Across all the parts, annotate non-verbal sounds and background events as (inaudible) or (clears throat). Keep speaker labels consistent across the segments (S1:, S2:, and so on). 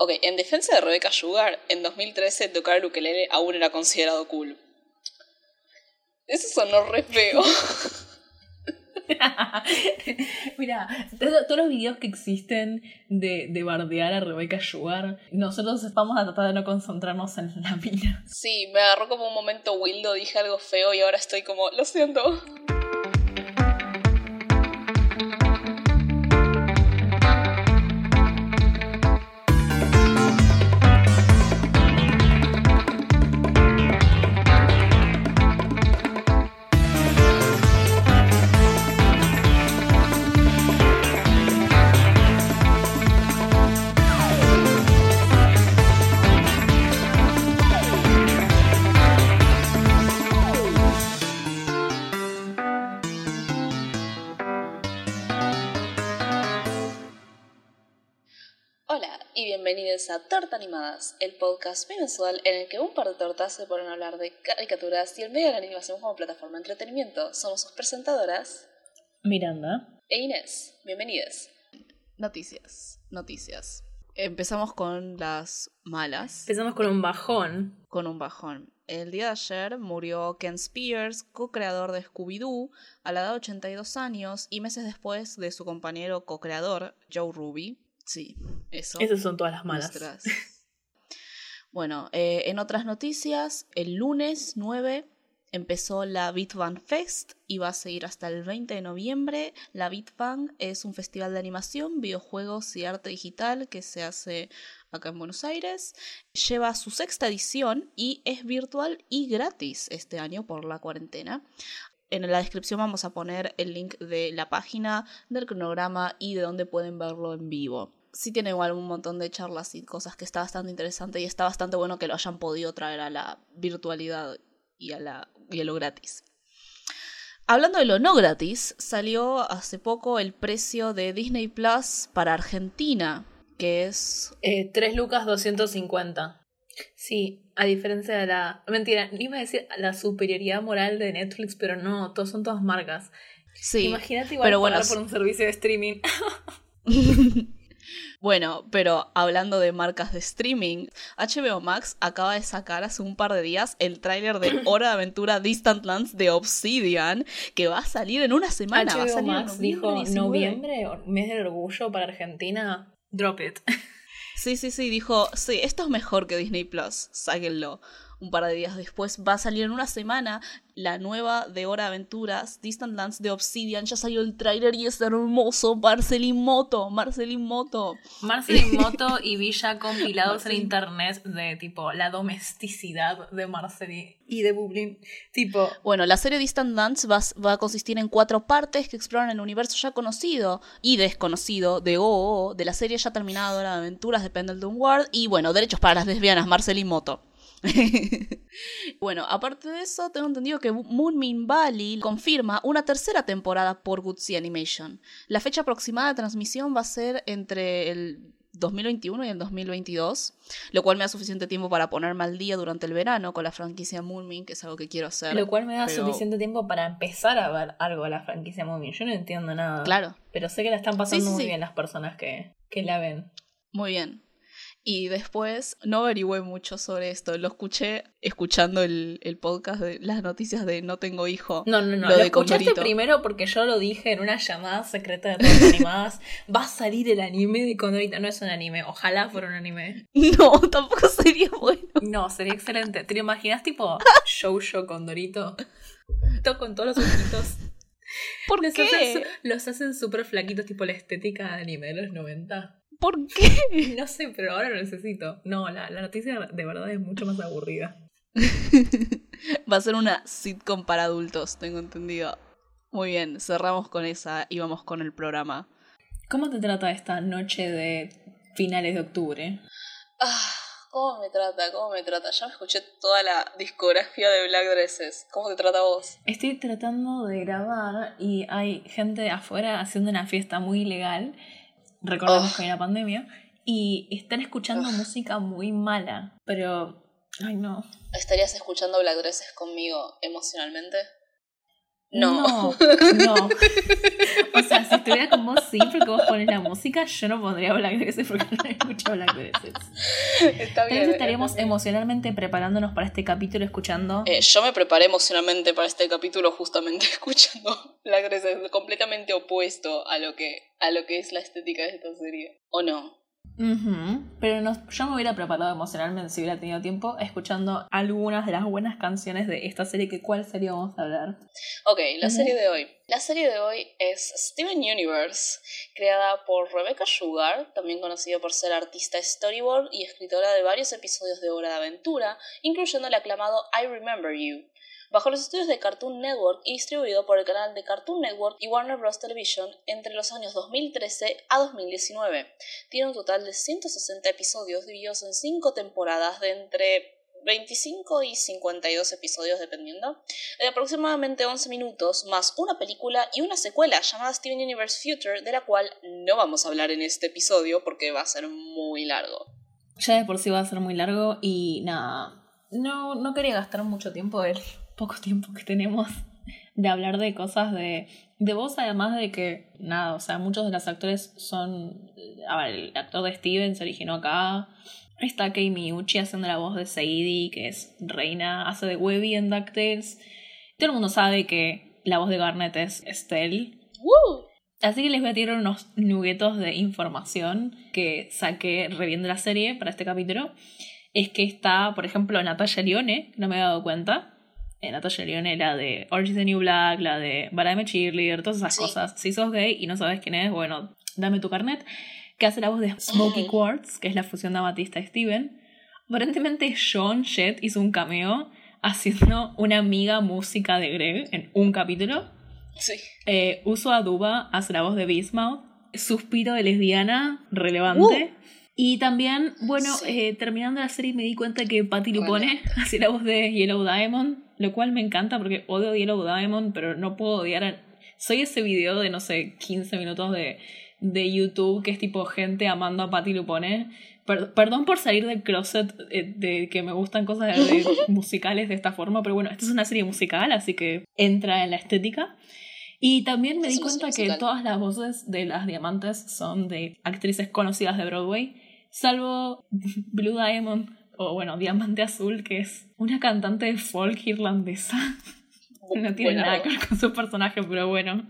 S1: Ok, en defensa de Rebecca Sugar, en 2013 tocar el ukelele aún era considerado cool. Eso sonó re feo. (laughs)
S2: Mira, todos los videos que existen de, de bardear a Rebecca Sugar, nosotros vamos a tratar de no concentrarnos en la mina.
S1: Sí, me agarró como un momento Wildo, dije algo feo y ahora estoy como, lo siento. Bienvenidos a Torta Animadas, el podcast mensual en el que un par de tortas se ponen a hablar de caricaturas y el medio de la animación como plataforma de entretenimiento. Somos sus presentadoras,
S2: Miranda
S1: e Inés. Bienvenidas. Noticias, noticias. Empezamos con las malas.
S2: Empezamos con un bajón.
S1: Con un bajón. El día de ayer murió Ken Spears, co-creador de Scooby-Doo, a la edad de 82 años y meses después de su compañero co-creador, Joe Ruby, Sí, eso.
S2: Esas son todas las malas. (laughs)
S1: Bueno, eh, en otras noticias, el lunes 9 empezó la Bitbang Fest y va a seguir hasta el 20 de noviembre. La Bitbang es un festival de animación, videojuegos y arte digital que se hace acá en Buenos Aires. Lleva su sexta edición y es virtual y gratis este año por la cuarentena. En la descripción vamos a poner el link de la página, del cronograma y de dónde pueden verlo en vivo sí tiene igual un montón de charlas y cosas que está bastante interesante y está bastante bueno que lo hayan podido traer a la virtualidad y a, la, y a lo gratis. Hablando de lo no gratis, salió hace poco el precio de Disney Plus para Argentina, que es...
S2: Eh, 3 lucas 250. Sí, a diferencia de la... Mentira, iba a decir la superioridad moral de Netflix, pero no, todos son todas marcas. Sí, Imagínate igual pero bueno, por un servicio de streaming. (laughs)
S1: Bueno, pero hablando de marcas de streaming, HBO Max acaba de sacar hace un par de días el tráiler de (clears throat) Hora de Aventura Distant Lands de Obsidian, que va a salir en una semana.
S2: HBO Max dijo noviembre, mes del orgullo para Argentina, drop it.
S1: Sí, sí, sí, dijo, sí, esto es mejor que Disney Plus, sáquenlo un par de días después. Va a salir en una semana la nueva de Hora Aventuras, Distant Lands de Obsidian. Ya salió el trailer y es hermoso. Marcelin Moto, Marcelin Moto.
S2: Marcelin (laughs) Moto y Villa compilados en internet de tipo la domesticidad de Marcelin y de Bublin. Tipo.
S1: Bueno, la serie Distant Lands va, va, a consistir en cuatro partes que exploran el universo ya conocido y desconocido de OO, de la serie ya terminada de Hora de Aventuras de Pendleton Ward y bueno, derechos para las lesbianas, Marcelin Moto. (laughs) bueno, aparte de eso, tengo entendido que Moonmin Valley confirma una tercera temporada por Goodsea Animation. La fecha aproximada de transmisión va a ser entre el 2021 y el 2022, lo cual me da suficiente tiempo para ponerme al día durante el verano con la franquicia Moonmin, que es algo que quiero hacer.
S2: Lo cual me da suficiente tiempo para empezar a ver algo de la franquicia Moonmin. Yo no entiendo nada.
S1: Claro.
S2: Pero sé que la están pasando muy bien las personas que, que la ven.
S1: Muy bien. Y después no averigüé mucho sobre esto. Lo escuché escuchando el, podcast de las noticias de No tengo hijo.
S2: No, no, no. Lo, escuchaste primero porque yo lo dije en una llamada secreta de todas animadas. (laughs) Va a salir el anime de Condorito. No es un anime. Ojalá fuera un anime.
S1: No, tampoco sería bueno.
S2: No, sería excelente. ¿Te lo imaginas tipo (laughs) Shoujo Condorito? Todo con todos los ojitos.
S1: ¿Por qué?
S2: los hacen súper flaquitos, tipo la estética de anime de los 90.
S1: ¿Por qué? (laughs)
S2: No sé, pero ahora lo necesito. No, la, noticia de verdad es mucho más aburrida.
S1: Va a ser una sitcom para adultos, tengo entendido. Muy bien, cerramos con esa y vamos con el programa.
S2: ¿Cómo te trata esta noche de finales de octubre?
S1: Ah, ¿cómo me trata? ¿Cómo me trata? Ya me escuché toda la discografía de Black Dresses. ¿Cómo te trata vos?
S2: Estoy tratando de grabar y hay gente afuera haciendo una fiesta muy ilegal recordemos que hay una pandemia, y están escuchando música muy mala, pero, ay no.
S1: ¿Estarías escuchando Black Dresses conmigo emocionalmente?
S2: No. No, (laughs) estuviera con vos sí, porque vos pones la música, yo no pondría Black Dresses porque no escucho Black Dresses. Está bien. Entonces estaríamos emocionalmente preparándonos para este capítulo escuchando.
S1: Eh, yo me preparé emocionalmente para este capítulo justamente (laughs) escuchando Black Dresses, completamente opuesto a lo que a lo que es la estética de esta serie. ¿O no?
S2: Pero yo me hubiera preparado emocionalmente si hubiera tenido tiempo escuchando algunas de las buenas canciones de esta serie. Que, ¿Cuál serie vamos a hablar?
S1: Ok, la serie de hoy. La serie de hoy es Steven Universe, creada por Rebecca Sugar, también conocida por ser artista storyboard y escritora de varios episodios de Hora de Aventura, incluyendo el aclamado I Remember You bajo los estudios de Cartoon Network y distribuido por el canal de Cartoon Network y Warner Bros. Television entre los años 2013 a 2019. Tiene un total de 160 episodios divididos en 5 temporadas de entre 25 y 52 episodios dependiendo, de aproximadamente 11 minutos, más una película y una secuela llamada Steven Universe Future, de la cual no vamos a hablar en este episodio porque va a ser muy largo.
S2: Ya de por sí va a ser muy largo y nada, no, no quería gastar mucho tiempo en poco tiempo que tenemos de hablar de cosas de, de voz, además de que, nada, o sea, muchos de los actores son. A ver, el actor de Steven se originó acá. Está Kei Miyuchi haciendo la voz de Sadie, que es reina, hace de Webby en DuckTales. Todo el mundo sabe que la voz de Garnet es Estelle. Así que les voy a tirar unos nuguetos de información que saqué reviendo la serie para este capítulo. Es que está, por ejemplo, Natalia Lione, no me he dado cuenta eh, Natasha Leone, la de Orange is the New Black, la de Barame Cheerleader, todas esas cosas. Si sos gay y no sabes quién es, bueno, dame tu carnet. Que hace la voz de Smokey Quartz, que es la fusión de Batista y Steven. Aparentemente John Jett hizo un cameo haciendo una amiga música de Greg en un capítulo.
S1: Sí.
S2: Eh, Uso Aduba hace la voz de Bismuth. Suspiro de lesbiana, relevante. Uh. Y también, bueno, eh, terminando la serie me di cuenta que Patty Lupone (laughs) hace la voz de Yellow Diamond lo cual me encanta porque odio Yellow Diamond, pero no puedo odiar a... Soy ese video de, no sé, 15 minutos de, de YouTube que es tipo gente amando a Patty Lupone. perdón por salir del closet eh, de que me gustan cosas (laughs) musicales de esta forma, pero bueno, esta es una serie musical, así que entra en la estética. Y también me di cuenta que todas las voces de las diamantes son de actrices conocidas de Broadway, salvo (laughs) Blue Diamond, o bueno, Diamante Azul, que es una cantante de folk irlandesa. (laughs) No tiene nada que ver con su personaje, pero bueno.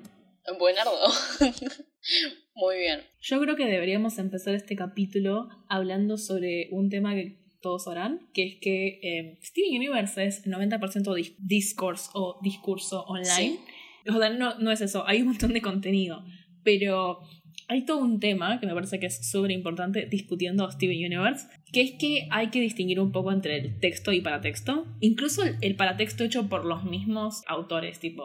S1: Buenardo. (laughs) Muy bien.
S2: Yo creo que deberíamos empezar este capítulo hablando sobre un tema que todos sabrán, que es que eh, Steven Universe es 90% discourse o discurso online. O sea, no, no es eso, hay un montón de contenido, pero hay todo un tema que me parece que es súper importante discutiendo Steven Universe, que es que hay que distinguir un poco entre el texto y paratexto. Incluso el, paratexto hecho por los mismos autores, tipo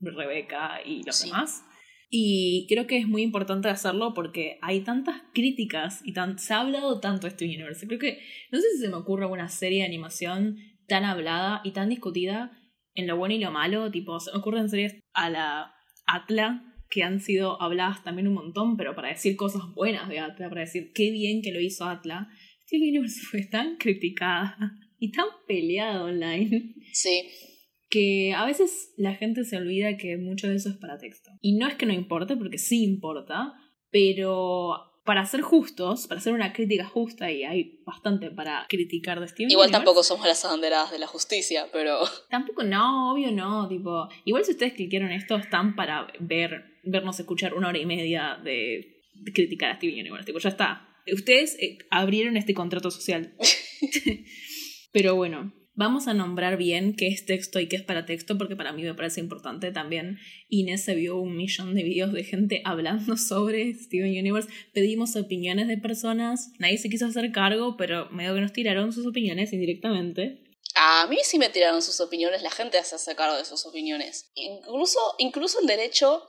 S2: Rebeca y los demás. Y creo que es muy importante hacerlo porque hay tantas críticas y tan, se ha hablado tanto de Steven Universe. Creo que no sé si se me ocurre una serie de animación tan hablada y tan discutida en lo bueno y lo malo. Tipo, se me ocurren series a la Atla, que han sido habladas también un montón, pero para decir cosas buenas de Atla, para decir qué bien que lo hizo Atla, Steven Universe fue tan criticada y tan peleada online.
S1: Sí.
S2: Que a veces la gente se olvida que mucho de eso es para texto. Y no es que no importe, porque sí importa, pero para ser justos, para hacer una crítica justa, y hay bastante para criticar de Steven
S1: Igual tampoco somos las abanderadas de la justicia, pero. (laughs)
S2: Tampoco, no, obvio no. Tipo, igual si ustedes cliquearon esto, están para ver vernos escuchar una hora y media de, criticar a Steven Universe. Tipo, ya está. Ustedes eh, abrieron este contrato social. (laughs) Pero bueno, vamos a nombrar bien qué es texto y qué es para texto, porque para mí me parece importante también. Inés se vio un millón de videos de gente (laughs) hablando sobre Steven Universe. Pedimos opiniones de personas. Nadie se quiso hacer cargo, pero medio que nos tiraron sus opiniones indirectamente.
S1: A mí sí me tiraron sus opiniones, la gente se hace cargo de sus opiniones. Incluso, incluso el derecho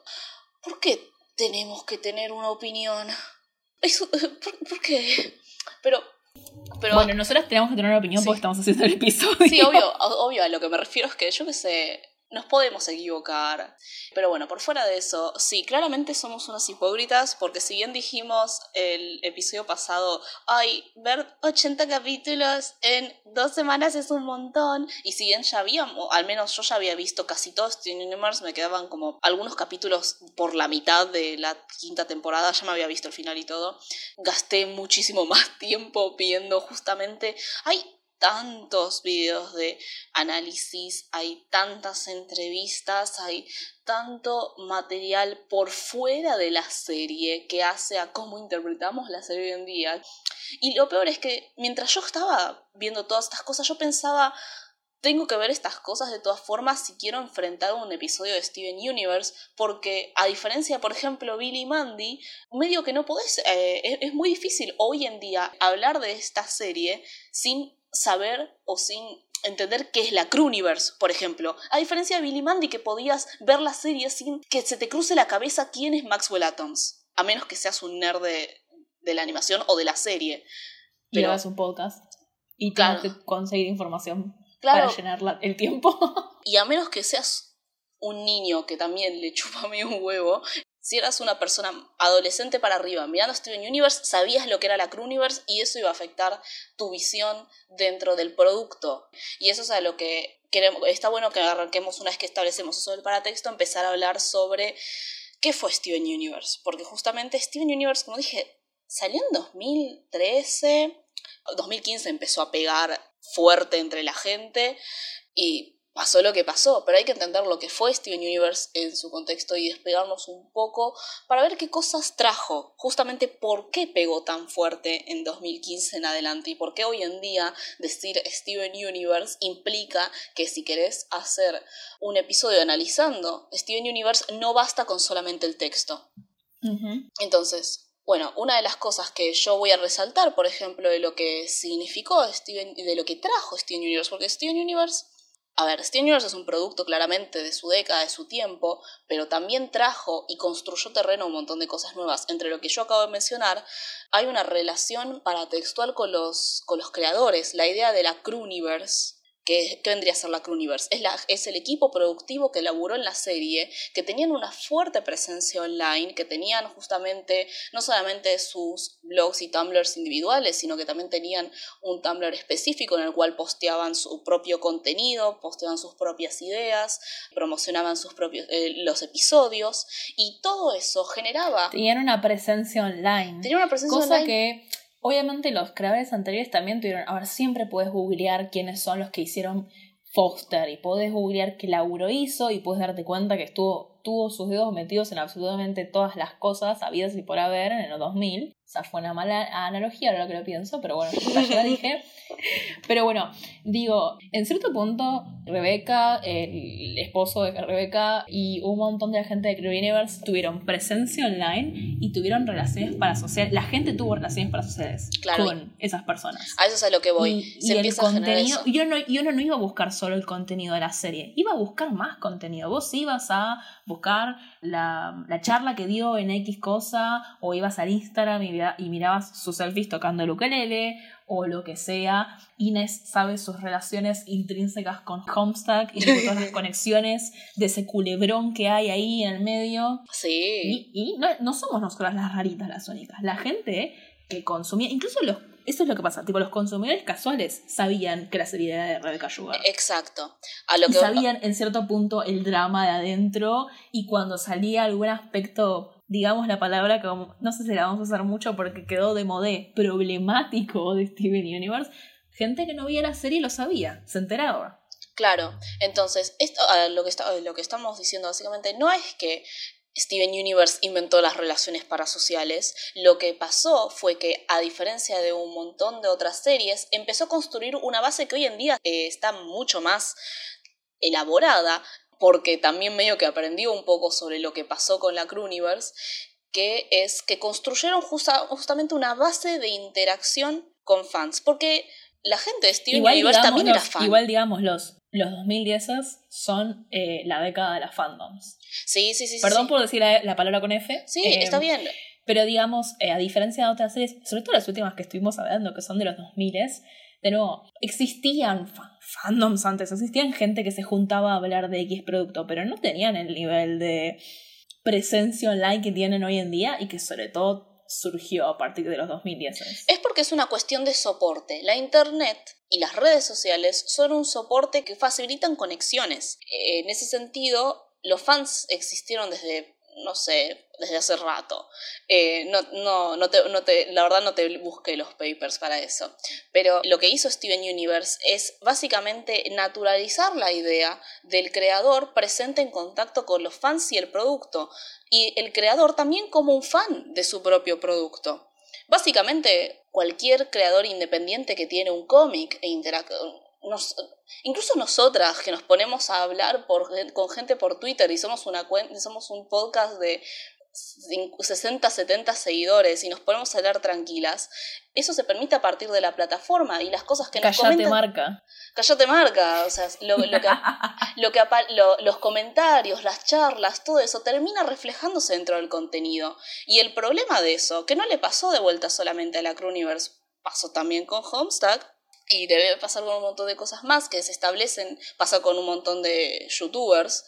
S1: ¿Por qué tenemos que tener una opinión? (laughs) ¿por, qué? Pero, pero...
S2: Bueno, nosotras tenemos que tener una opinión porque estamos haciendo el episodio.
S1: Sí, obvio, obvio, a lo que me refiero es que yo qué sé, nos podemos equivocar. Pero bueno, por fuera de eso, sí, claramente somos unas hipócritas porque si bien dijimos el episodio pasado, ay, ver 80 capítulos en dos semanas es un montón, y si bien ya habíamos, al menos yo ya había visto casi todo Steven Universe, me quedaban como algunos capítulos por la mitad de la quinta temporada, ya me había visto el final y todo, gasté muchísimo (laughs) más tiempo viendo justamente, ay, tantos videos de análisis, hay tantas entrevistas, hay tanto material por fuera de la serie que hace a cómo interpretamos la serie hoy en día. Y lo peor es que mientras yo estaba viendo todas estas cosas, yo pensaba, tengo que ver estas cosas de todas formas si quiero enfrentar un episodio de Steven Universe, porque a diferencia, por ejemplo, Billy Mandy, medio que no podés, eh, es muy difícil hoy en día hablar de esta serie sin saber o sin entender qué es la Cruniverse, por ejemplo. A diferencia de Billy Mandy, que podías ver la serie sin que se te cruce la cabeza quién es Maxwell Atoms. A menos que seas un nerd de, la animación o de la serie.
S2: Pero... un podcast y que conseguir información para llenar el tiempo. (laughs)
S1: y a menos que seas un niño que también le chupa a mí un huevo, si eras una persona adolescente para arriba mirando Steven Universe, sabías lo que era la Cruniverse y eso iba a afectar tu visión dentro del producto. Y eso es a lo que queremos, está bueno que arranquemos una vez que establecemos eso del paratexto, empezar a hablar sobre qué fue Steven Universe. Porque justamente Steven Universe, como dije, salió en 2013, 2015 empezó a pegar fuerte entre la gente y pasó lo que pasó, pero hay que entender lo que fue Steven Universe en su contexto y despegarnos un poco para ver qué cosas trajo, justamente por qué pegó tan fuerte en 2015 en adelante y por qué hoy en día decir Steven Universe implica que si querés hacer un episodio analizando Steven Universe no basta con solamente el texto. Entonces, bueno, una de las cosas que yo voy a resaltar, por ejemplo, de lo que significó Steven, de lo que trajo Steven Universe, porque Steven Universe a ver, Steven Universe es un producto claramente de su década, de su tiempo, pero también trajo y construyó terreno un montón de cosas nuevas. Entre lo que yo acabo de mencionar, hay una relación paratextual con los, con los creadores. La idea de la Cruniverse que, vendría a ser la Cruniverse. Es, la, es el equipo productivo que elaboró en la serie, que tenían una fuerte presencia online, que tenían justamente no solamente sus blogs y tumblers individuales, sino que también tenían un Tumblr específico en el cual posteaban su propio contenido, posteaban sus propias ideas, promocionaban sus propios eh, los episodios y todo eso generaba
S2: tenían una presencia online.
S1: Tenían una presencia
S2: cosa que Obviamente los creadores anteriores también tuvieron, ahora siempre puedes googlear quiénes son los que hicieron Foster y puedes googlear qué laburo hizo y puedes darte cuenta que estuvo, tuvo sus dedos metidos en absolutamente todas las cosas habidas y por haber en el 2000 o sea, fue una mala analogía ahora que lo pienso, pero bueno, ya (laughs) dije. Pero bueno, digo, en cierto punto, Rebeca, el esposo de Rebeca y un montón de la gente de Crew Universe tuvieron presencia online y tuvieron relaciones parasociales. La gente tuvo relaciones parasociales con esas personas.
S1: A eso es a lo que voy.
S2: Se empieza el contenido, Yo no, yo no iba a buscar solo el contenido de la serie, iba a buscar más contenido. Vos ibas a buscar la, la charla que dio en X cosa o ibas al Instagram y y mirabas sus selfies tocando el ukelele o lo que sea. Inés sabe sus relaciones intrínsecas con Homestuck y las (laughs) conexiones de ese culebrón que hay ahí en el medio.
S1: Sí.
S2: Y, no, somos nosotras las raritas, las únicas. La gente que consumía, incluso los eso es lo que pasa, tipo los consumidores casuales sabían que la serie era de Rebecca Sugar.
S1: Exacto. A lo
S2: que sabían en cierto punto el drama de adentro y cuando salía algún aspecto digamos la palabra que no sé si la vamos a usar mucho porque quedó de modé, problemático de Steven Universe, gente que no veía la serie lo sabía, se enteraba.
S1: Claro, entonces, esto, lo, que está, lo que estamos diciendo básicamente no es que Steven Universe inventó las relaciones parasociales, lo que pasó fue que, a diferencia de un montón de otras series, empezó a construir una base que hoy en día eh, está mucho más elaborada porque también medio que aprendió un poco sobre lo que pasó con la Cruniverse, que es que construyeron justamente una base de interacción con fans, porque la gente de Steven Universe también era fan.
S2: Igual, digamos, los, los 2010 son eh, la década de las fandoms.
S1: Sí, sí, sí.
S2: Perdón por decir la, palabra con F.
S1: Sí, está eh, bien.
S2: Pero digamos, eh, a diferencia de otras series, sobre todo las últimas que estuvimos hablando, que son de los 2000, de nuevo, existían fandoms antes, existían gente que se juntaba a hablar de X producto, pero no tenían el nivel de presencia online que tienen hoy en día y que sobre todo surgió a partir de los 2010.
S1: Es porque es una cuestión de soporte. La Internet y las redes sociales son un soporte que facilitan conexiones. En ese sentido, los fans existieron desde no sé, desde hace rato. Eh, no, no, no, te, no te, la verdad no te busqué los papers para eso. Pero lo que hizo Steven Universe es básicamente naturalizar la idea del creador presente en contacto con los fans y el producto. Y el creador también como un fan de su propio producto. Básicamente, cualquier creador independiente que tiene un cómic e interactúa incluso nosotras que nos ponemos a hablar con gente por Twitter y somos, una, somos un podcast de 60, 70 seguidores y nos ponemos a hablar tranquilas, eso se permite a partir de la plataforma y las cosas que nos
S2: Callate marca.
S1: Callate marca, o sea, lo, que, (laughs) los comentarios, las charlas, todo eso termina reflejándose dentro del contenido. Y el problema de eso, que no le pasó de vuelta solamente a la Cruniverse, pasó también con Homestuck, y debe pasar con un montón de cosas más que se establecen, pasa con un montón de youtubers,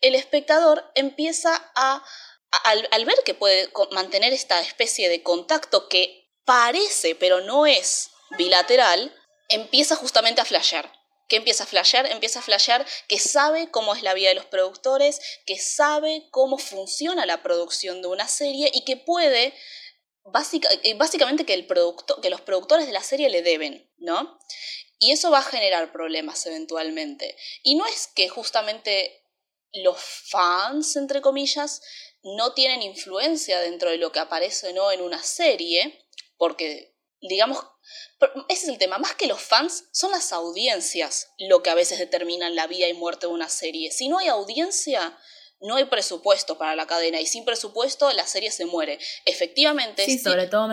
S1: el espectador empieza a, al, ver que puede mantener esta especie de contacto que parece, pero no es bilateral, empieza justamente a flashear. ¿Qué empieza a flashear? Empieza a flashear que sabe cómo es la vida de los productores, que sabe cómo funciona la producción de una serie y que puede eh, básicamente que, el producto, que los productores de la serie le deben, ¿no? Y eso va a generar problemas eventualmente. Y no es que justamente los fans, entre comillas, no tienen influencia dentro de lo que aparece o no en una serie, porque, digamos, ese es el tema, más que los fans, son las audiencias lo que a veces determinan la vida y muerte de una serie. Si no hay audiencia, no hay presupuesto para la cadena y sin presupuesto la serie se muere. Efectivamente.
S2: Sí, sobre todo,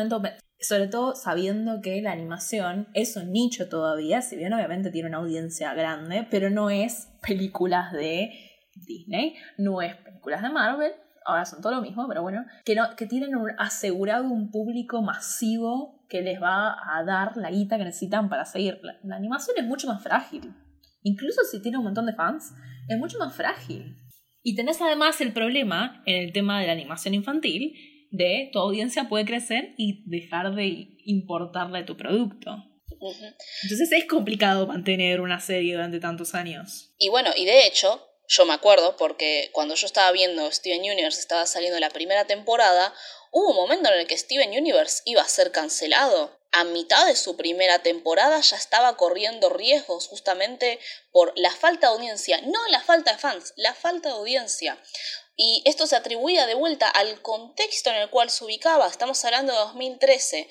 S2: sobre todo sabiendo que la animación es un nicho todavía, si bien obviamente tiene una audiencia grande, pero no es películas de Disney, no es películas de Marvel, ahora son todo lo mismo, pero bueno, que, no, que tienen asegurado un público masivo que les va a dar la guita que necesitan para seguir. la animación es mucho más frágil. Incluso si tiene un montón de fans, es mucho más frágil. Y tenés además el problema en el tema de la animación infantil de tu audiencia puede crecer y dejar de importarle tu producto. Entonces es complicado mantener una serie durante tantos años.
S1: Y bueno, y de hecho, yo me acuerdo porque cuando yo estaba viendo Steven Universe, estaba saliendo la primera temporada, hubo un momento en el que Steven Universe iba a ser cancelado a mitad de su primera temporada ya estaba corriendo riesgos justamente por la falta de audiencia, no la falta de fans, la falta de audiencia. Y esto se atribuía de vuelta al contexto en el cual se ubicaba, estamos hablando de 2013.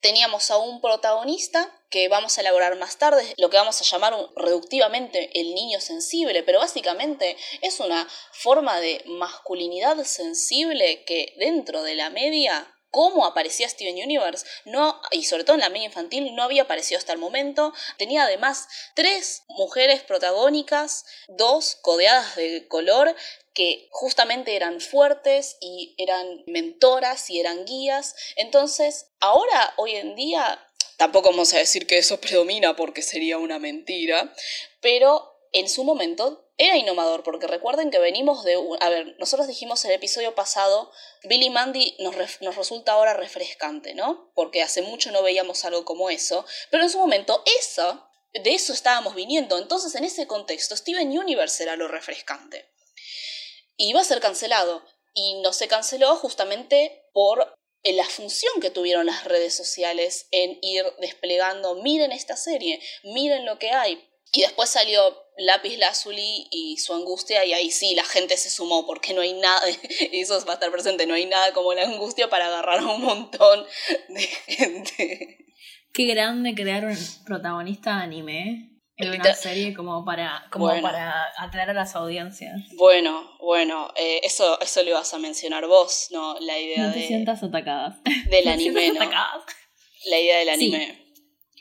S1: Teníamos a un protagonista que vamos a elaborar más tarde, lo que vamos a llamar reductivamente el niño sensible, pero básicamente es una forma de masculinidad sensible que dentro de la media cómo aparecía Steven Universe, no, y sobre todo en la media infantil, no había aparecido hasta el momento. Tenía además tres mujeres protagónicas, dos codeadas de color, que justamente eran fuertes y eran mentoras y eran guías. Entonces, ahora, hoy en día, tampoco vamos a decir que eso predomina porque sería una mentira, pero en su momento era innovador, porque recuerden que venimos de... A ver, nosotros dijimos el episodio pasado, Billy Mandy nos, nos, resulta ahora refrescante, ¿no? Porque hace mucho no veíamos algo como eso, pero en su momento eso, de eso estábamos viniendo, entonces en ese contexto Steven Universe era lo refrescante. Y iba a ser cancelado, y no se canceló justamente por la función que tuvieron las redes sociales en ir desplegando, miren esta serie, miren lo que hay, y después salió Lápiz Lazuli y su angustia, y ahí sí la gente se sumó, porque no hay nada, y (laughs) eso va a estar presente, no hay nada como la angustia para agarrar a un montón de gente.
S2: Qué grande crear un protagonista de anime en una serie como para, como para atraer a las audiencias.
S1: Bueno, bueno, eh, eso, eso lo ibas a mencionar vos, ¿no? La idea
S2: no te sientas atacada.
S1: Del (laughs) anime, ¿no? La idea del anime.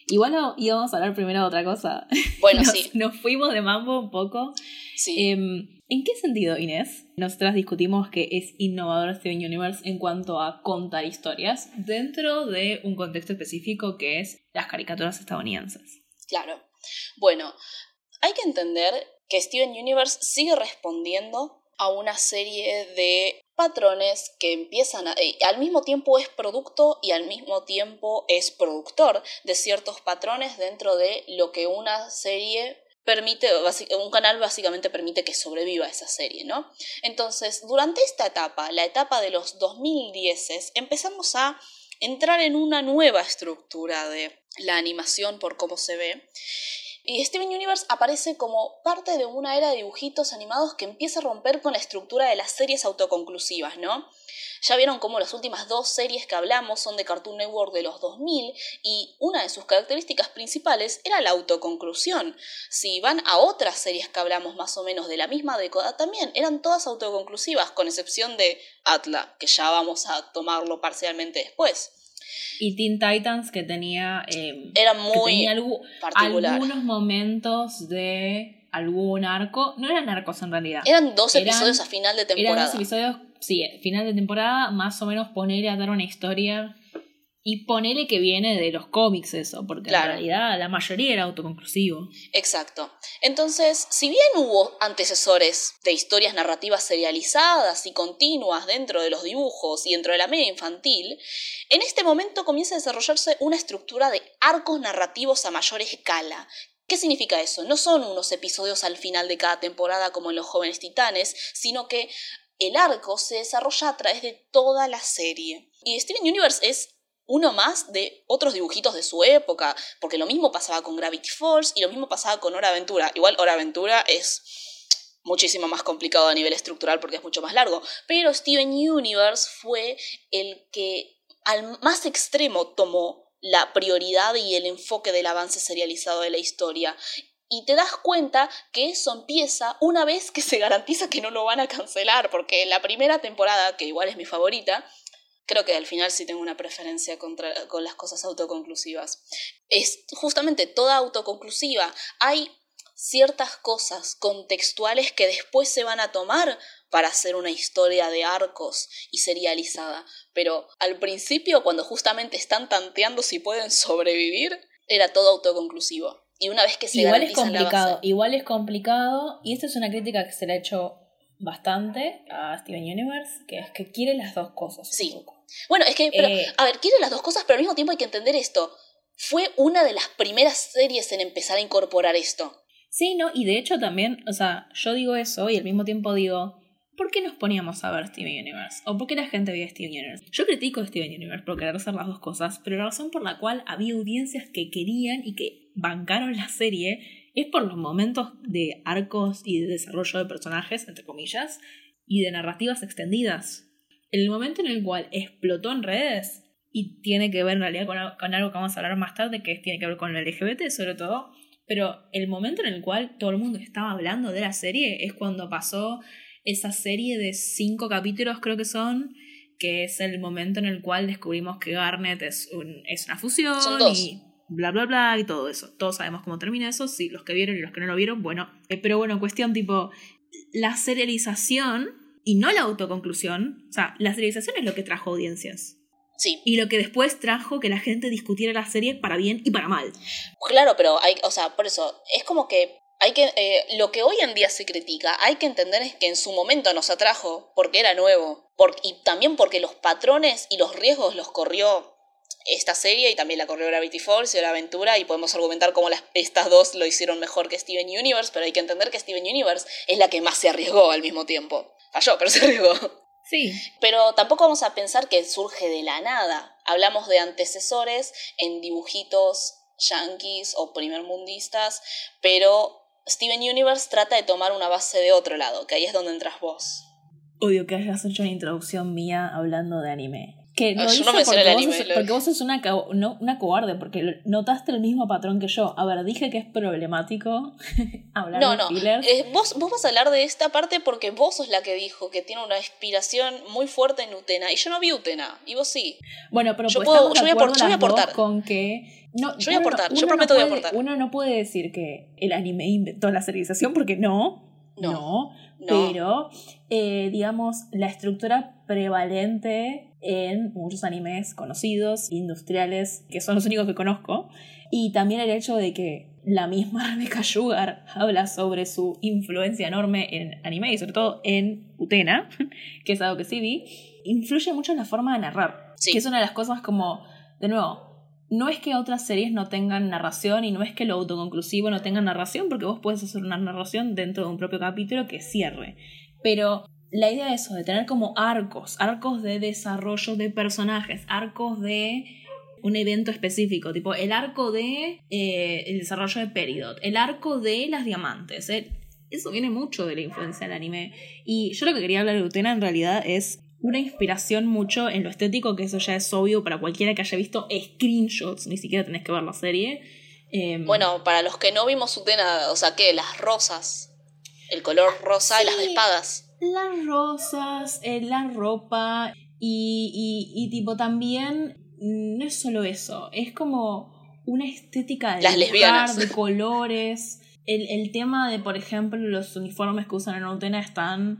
S2: Igual íbamos a hablar primero de otra cosa. (laughs)
S1: Bueno, sí.
S2: Nos fuimos de mambo un poco.
S1: Sí.
S2: Em, ¿En qué sentido, Inés? Nosotras discutimos que es innovador Steven Universe en cuanto a contar historias dentro de un contexto específico que es las caricaturas estadounidenses.
S1: Claro. Bueno, hay que entender que Steven Universe sigue respondiendo a una serie de patrones que empiezan a, al mismo tiempo es producto y al mismo tiempo es productor de ciertos patrones dentro de lo que una serie permite, un canal básicamente permite que sobreviva esa serie, ¿no? Entonces, durante esta etapa, la etapa de los 2010, empezamos a entrar en una nueva estructura de la animación por cómo se ve y Steven Universe aparece como parte de una era de dibujitos animados que empieza a romper con la estructura de las series autoconclusivas, ¿no? Ya vieron cómo las últimas dos series que hablamos son de Cartoon Network de los 2000 y una de sus características principales era la autoconclusión. Si van a otras series que hablamos más o menos de la misma década, también eran todas autoconclusivas, con excepción de Atla, que ya vamos a tomarlo parcialmente después.
S2: Y Teen Titans que tenía...
S1: Eh, Era muy
S2: algunos momentos de algún arco. No eran arcos en realidad.
S1: Eran dos episodios a final de temporada.
S2: Eran dos episodios, sí, final de temporada, más o menos poner a dar una historia y ponele que viene de los cómics eso, porque en realidad la mayoría era autoconclusivo.
S1: Exacto. Entonces, si bien hubo antecesores de historias narrativas serializadas y continuas dentro de los dibujos y dentro de la media infantil, en este momento comienza a desarrollarse una estructura de arcos narrativos a mayor escala, ¿Qué significa eso? No son unos episodios al final de cada temporada como en Los Jóvenes Titanes, sino que el arco se desarrolla a través de toda la serie. Y Steven Universe es uno más de otros dibujitos de su época, porque lo mismo pasaba con Gravity Force y lo mismo pasaba con Hora Aventura. Igual Hora Aventura es muchísimo más complicado a nivel estructural porque es mucho más largo, pero Steven Universe fue el que al más extremo tomó la prioridad y el enfoque del avance serializado de la historia. Y te das cuenta que eso empieza una vez que se garantiza que no lo van a cancelar, porque la primera temporada, que igual es mi favorita, creo que al final sí tengo una preferencia contra, con las cosas autoconclusivas. Es justamente toda autoconclusiva. Hay ciertas cosas contextuales que después se van a tomar para hacer una historia de arcos y serializada. Pero al principio, cuando justamente están tanteando si pueden sobrevivir, era todo autoconclusivo. Y una vez que se
S2: igual es complicado, igual es complicado, y esta es una crítica que se le ha hecho bastante a Steven Universe, que es que quiere las dos cosas.
S1: Sí. Bueno, es que, pero, eh, a ver, quiere las dos cosas, pero al mismo tiempo hay que entender esto. Fue una de las primeras series en empezar a incorporar esto.
S2: Sí, no, y de hecho también, o sea, yo digo eso y al mismo tiempo digo, ¿por qué nos poníamos a ver Steven Universe? ¿O por qué la gente veía Steven Universe? Yo critico a Steven Universe por querer hacer las dos cosas, pero la razón por la cual había audiencias que querían y que bancaron la serie es por los momentos de arcos y de desarrollo de personajes, entre comillas, y de narrativas extendidas. El momento en el cual explotó en redes, y tiene que ver en realidad con, algo que vamos a hablar más tarde, que tiene que ver con el LGBT sobre todo, pero el momento en el cual todo el mundo estaba hablando de la serie es cuando pasó esa serie de cinco capítulos, creo que son, que es el momento en el cual descubrimos que Garnet es, es una fusión y bla bla bla y todo eso. Todos sabemos cómo termina eso, sí, los que vieron y los que no lo vieron, bueno. Eh, pero bueno, cuestión tipo, la serialización y no la autoconclusión. O sea, la serialización es lo que trajo audiencias.
S1: Sí.
S2: Y lo que después trajo que la gente discutiera la serie para bien y para mal.
S1: Claro, pero hay, o sea, por eso, es como que hay que, eh, lo que hoy en día se critica, hay que entender es que en su momento nos atrajo porque era nuevo. y también porque los patrones y los riesgos los corrió esta serie y también la corrió Gravity Force y la aventura y podemos argumentar cómo las, estas dos lo hicieron mejor que Steven Universe, pero hay que entender que Steven Universe es la que más se arriesgó al mismo tiempo falló, pero se arriesgó.
S2: Sí.
S1: Pero tampoco vamos a pensar que surge de la nada. Hablamos de antecesores en dibujitos yankees o primermundistas, pero Steven Universe trata de tomar una base de otro lado, que ahí es donde entras vos.
S2: Odio que hayas hecho una introducción mía hablando de anime. Que no yo no porque, el anime, vos sos, porque vos sos una, no, una cobarde, porque notaste el mismo patrón que yo. A ver, dije que es problemático (laughs) hablar
S1: no, no. Eh, vos, vos vas a hablar de esta parte porque vos sos la que dijo que tiene una inspiración muy fuerte en Utena. Y yo no vi Utena, y vos sí.
S2: Bueno, pero yo, pues puedo, yo, voy, a yo voy a aportar. Con
S1: que no, yo voy a aportar, yo prometo
S2: no
S1: voy a aportar.
S2: Uno no puede decir que el anime inventó la serialización porque no. No. Pero, eh, digamos, la estructura prevalente en muchos animes conocidos, industriales, que son los únicos que conozco, y también el hecho de que la misma (laughs) Rebecca Sugar habla sobre su influencia enorme en anime y sobre todo en Utena, (laughs) que es algo que sí vi, influye mucho en la forma de narrar. Que es una de las cosas como, de nuevo, no es que otras series no tengan narración y no es que lo autoconclusivo no tenga narración, porque vos puedes hacer una narración dentro de un propio capítulo que cierre. Pero la idea de eso, de tener como arcos, arcos de desarrollo de personajes, arcos de un evento específico, tipo el arco de eh, el desarrollo de Peridot, el arco de las diamantes. Eh, eso viene mucho de la influencia del anime. Y yo lo que quería hablar de Utena en realidad es una inspiración mucho en lo estético, que eso ya es obvio para cualquiera que haya visto screenshots, ni siquiera tenés que ver la serie.
S1: Em, bueno, para los que no vimos Utena, o sea, que las rosas, el color rosa y las espadas.
S2: Las rosas, eh, la ropa y, y, tipo también, no es solo eso, es como una estética de,
S1: las lesbianas.
S2: de colores. El, el tema de, por ejemplo, los uniformes que usan en Utena están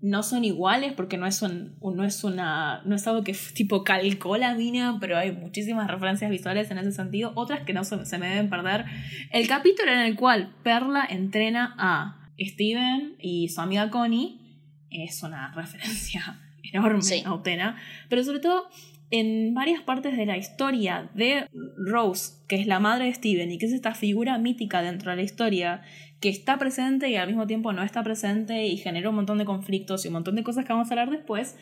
S2: no son iguales porque no es, un, no es, una, no es algo que tipo calcó la mina, pero hay muchísimas referencias visuales en ese sentido, otras que no se, me deben perder. El capítulo en el cual Perla entrena a Steven y su amiga Connie es una (laughs) referencia enorme a Utena, pero sobre todo en varias partes de la historia de Rose, que es la madre de Steven y que es esta figura mítica dentro de la historia que está presente y al mismo tiempo no está presente y genera un montón de conflictos y un montón de cosas que vamos a hablar después,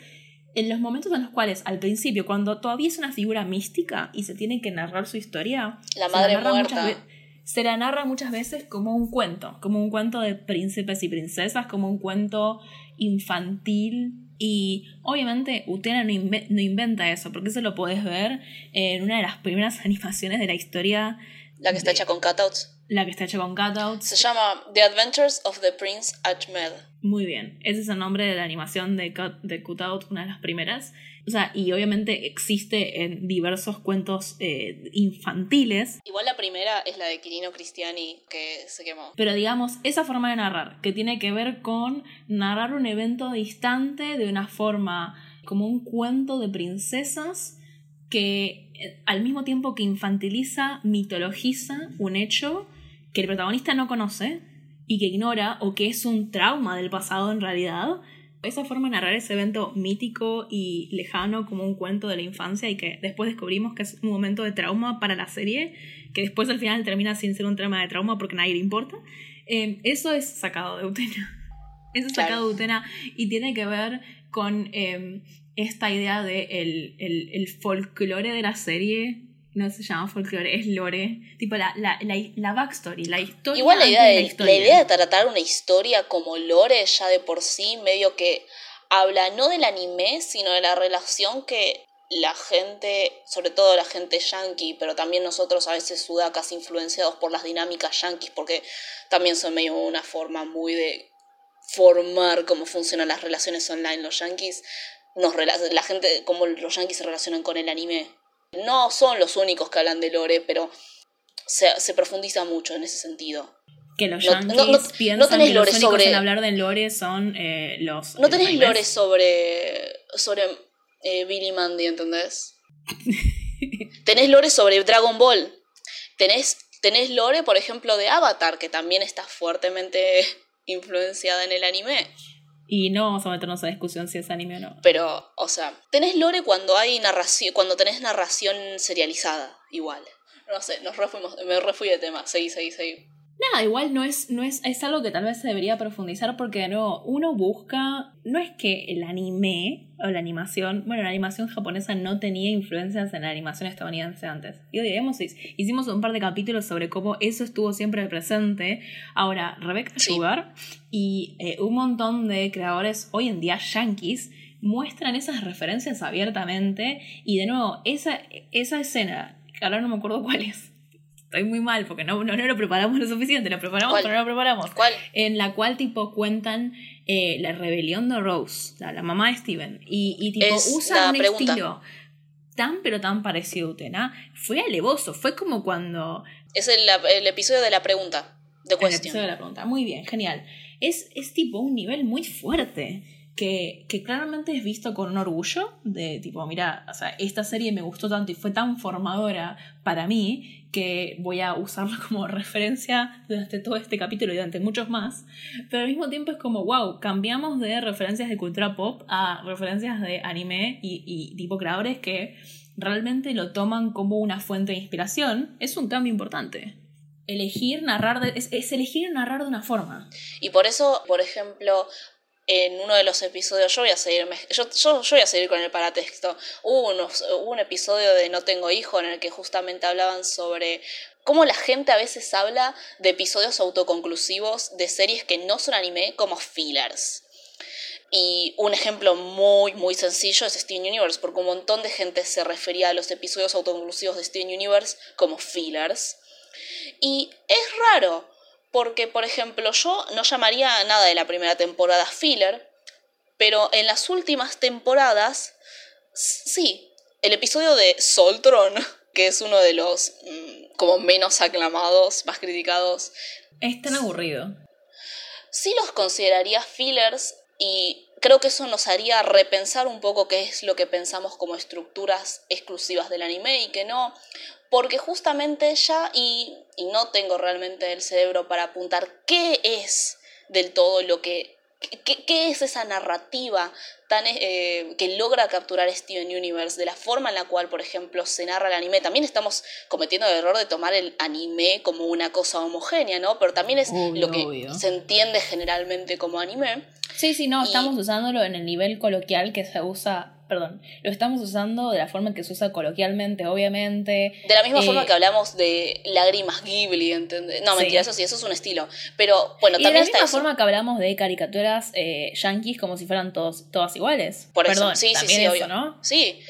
S2: en los momentos en los cuales al principio, cuando todavía es una figura mística y se tiene que narrar su historia,
S1: la madre muerta.
S2: Se la narra muchas veces como un cuento, como un cuento de príncipes y princesas, como un cuento infantil. Y obviamente Utena no, no inventa eso, porque eso lo puedes ver en una de las primeras (laughs) animaciones de la historia.
S1: La que está hecha con cutouts
S2: la que está hecha con cutouts.
S1: Se llama The Adventures of the Prince Ahmed.
S2: Muy bien, ese es el nombre de la animación de, de Cutout, una de las primeras. O sea, y obviamente existe en diversos cuentos eh, infantiles.
S1: Igual la primera es la de Quirino Cristiani que se quemó.
S2: Pero digamos, esa forma de narrar, que tiene que ver con narrar un evento distante de una forma como un cuento de princesas que eh, al mismo tiempo que infantiliza, mitologiza un hecho que el protagonista no conoce y que ignora o que es un trauma del pasado en realidad. Esa forma de narrar ese evento mítico y lejano como un cuento de la infancia y que después descubrimos que es un momento de trauma para la serie, que después al final termina sin ser un trauma de trauma porque a nadie le importa. Em, eso es sacado de Utena. (laughs) Eso es sacado de Utena y tiene que ver con em, esta idea de el, el, el folclore de la serie no se llama folklore, es lore. Tipo la, la, la, backstory, la historia.
S1: Igual la idea, de, la, idea de tratar una historia como lore ya de por sí, medio que habla no del anime, sino de la relación que la gente, sobre todo la gente yankee, pero también nosotros a veces sudacas influenciados por las dinámicas yankees, porque también son medio una forma muy de formar cómo funcionan las relaciones online los yankees. Nos, la gente, como los yankees se relacionan con el anime no son los únicos que hablan de Lore, pero se, profundiza mucho en ese sentido.
S2: Que los yankees piensan que los únicos sobre... en hablar de Lore son eh, los...
S1: No tenés Lore sobre, sobre eh, Billy Mandy, ¿entendés? (laughs) tenés Lore sobre Dragon Ball. Tenés, tenés Lore, por ejemplo, de Avatar, que también está fuertemente (laughs) influenciada en el anime.
S2: Y no vamos a meternos a discusión si es anime o no.
S1: Pero, o sea, tenés lore cuando hay narración, cuando tenés narración serializada, igual. No sé, nos refuimos, me refui de tema. Seguí, seguí, seguí.
S2: Nada, igual no es, no es, es algo que tal vez se debería profundizar porque no, uno busca, no es que el anime o la animación, bueno, la animación japonesa no tenía influencias en la animación estadounidense antes. Y digamos, hicimos un par de capítulos sobre cómo eso estuvo siempre presente. Ahora, Rebecca Sugar y eh, un montón de creadores hoy en día yankees muestran esas referencias abiertamente y de nuevo, esa, esa escena, que ahora no me acuerdo cuál es, estoy muy mal porque no, no, lo preparamos lo suficiente, lo preparamos pero no lo preparamos.
S1: ¿Cuál?
S2: En la cual tipo cuentan eh, la rebelión de Rose, la, mamá de Steven, y, y tipo usa un estilo tan pero tan parecido a Utena. Fue alevoso, fue como cuando...
S1: Es el, el episodio de la pregunta, de cuestión.
S2: El episodio de la pregunta, muy bien, genial. es, es tipo un nivel muy fuerte que, claramente es visto con un orgullo de tipo, mira, o sea, esta serie me gustó tanto y fue tan formadora para mí que voy a usarla (laughs) como referencia durante todo este capítulo y durante muchos más, pero al mismo tiempo es como, wow, cambiamos de referencias de cultura pop a referencias de anime y, y tipo creadores que realmente lo toman como una fuente de inspiración, es un cambio importante. Elegir narrar es, es, elegir narrar de una forma.
S1: Y por eso, por ejemplo, en uno de los episodios, yo voy a seguir, yo, yo, voy a seguir con el paratexto, hubo, un episodio de No tengo hijo en el que justamente hablaban sobre cómo la gente a veces habla de episodios autoconclusivos de series que no son anime como fillers. Y un ejemplo muy, muy sencillo es Steven Universe, porque un montón de gente se refería a los episodios autoconclusivos de Steven Universe como fillers. Y es raro, porque, por ejemplo, yo no llamaría nada de la primera temporada filler, pero en las últimas temporadas, sí, el episodio de Soltron, (laughs) que es uno de los mm, como menos aclamados, más criticados.
S2: Es tan aburrido.
S1: Sí los consideraría fillers y creo que eso nos haría repensar un poco qué es lo que pensamos como estructuras exclusivas del anime y que no, porque justamente ya, y, no tengo realmente el cerebro para apuntar qué es del todo lo que, qué, es esa narrativa tan, eh, que logra capturar Steven Universe, de la forma en la cual, por ejemplo, se narra el anime. También estamos cometiendo el error de tomar el anime como una cosa homogénea, ¿no? Pero también es lo que se entiende generalmente como anime.
S2: Sí, sí, no, estamos usándolo en el nivel coloquial que se usa perdón, lo estamos usando de la forma en que se usa coloquialmente, obviamente.
S1: De la misma forma eh, que hablamos de lágrimas Ghibli, ¿entendés? No, mentira, eso sí, eso es un estilo. Pero bueno, también
S2: de la misma forma que hablamos de caricaturas eh, yankees como si fueran todos, todas iguales. Por eso, perdón, sí, sí, sí, obvio. ¿no?
S1: Sí.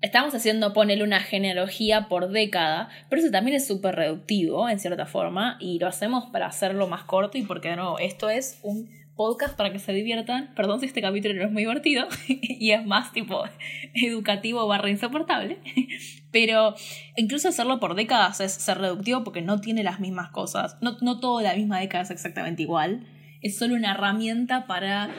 S2: Estamos haciendo ponerle una genealogía por década, pero eso también es súper reductivo, en cierta forma, y lo hacemos para hacerlo más corto y porque, no, esto es un podcast para que se diviertan. Perdón si este capítulo no es muy divertido (laughs) y es más tipo educativo barra insoportable. (laughs) Pero incluso hacerlo por décadas es ser reductivo porque no tiene las mismas cosas. No, no toda la misma década es exactamente igual. Es solo una herramienta para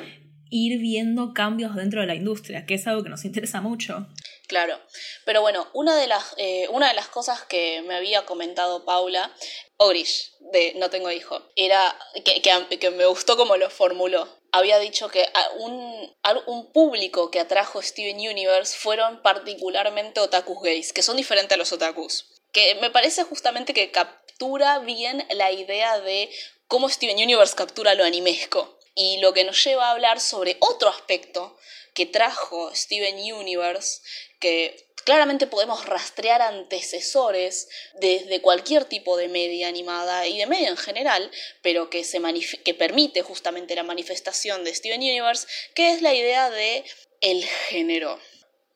S2: ir viendo cambios dentro de la industria, que es algo que nos interesa mucho.
S1: Claro, pero bueno, una de las, eh, una de las cosas que me había comentado Paula, Ogrish, de No tengo hijo, era que, que, me gustó como lo formuló. Había dicho que un, un público que atrajo Steven Universe fueron particularmente otakus gays, que son diferentes a los otakus. Que me parece justamente que captura bien la idea de cómo Steven Universe captura lo animesco y lo que nos lleva a hablar sobre otro aspecto que trajo Steven Universe, que claramente podemos rastrear antecesores desde cualquier tipo de media animada y de media en general, pero que, se que permite justamente la manifestación de Steven Universe, que es la idea de el género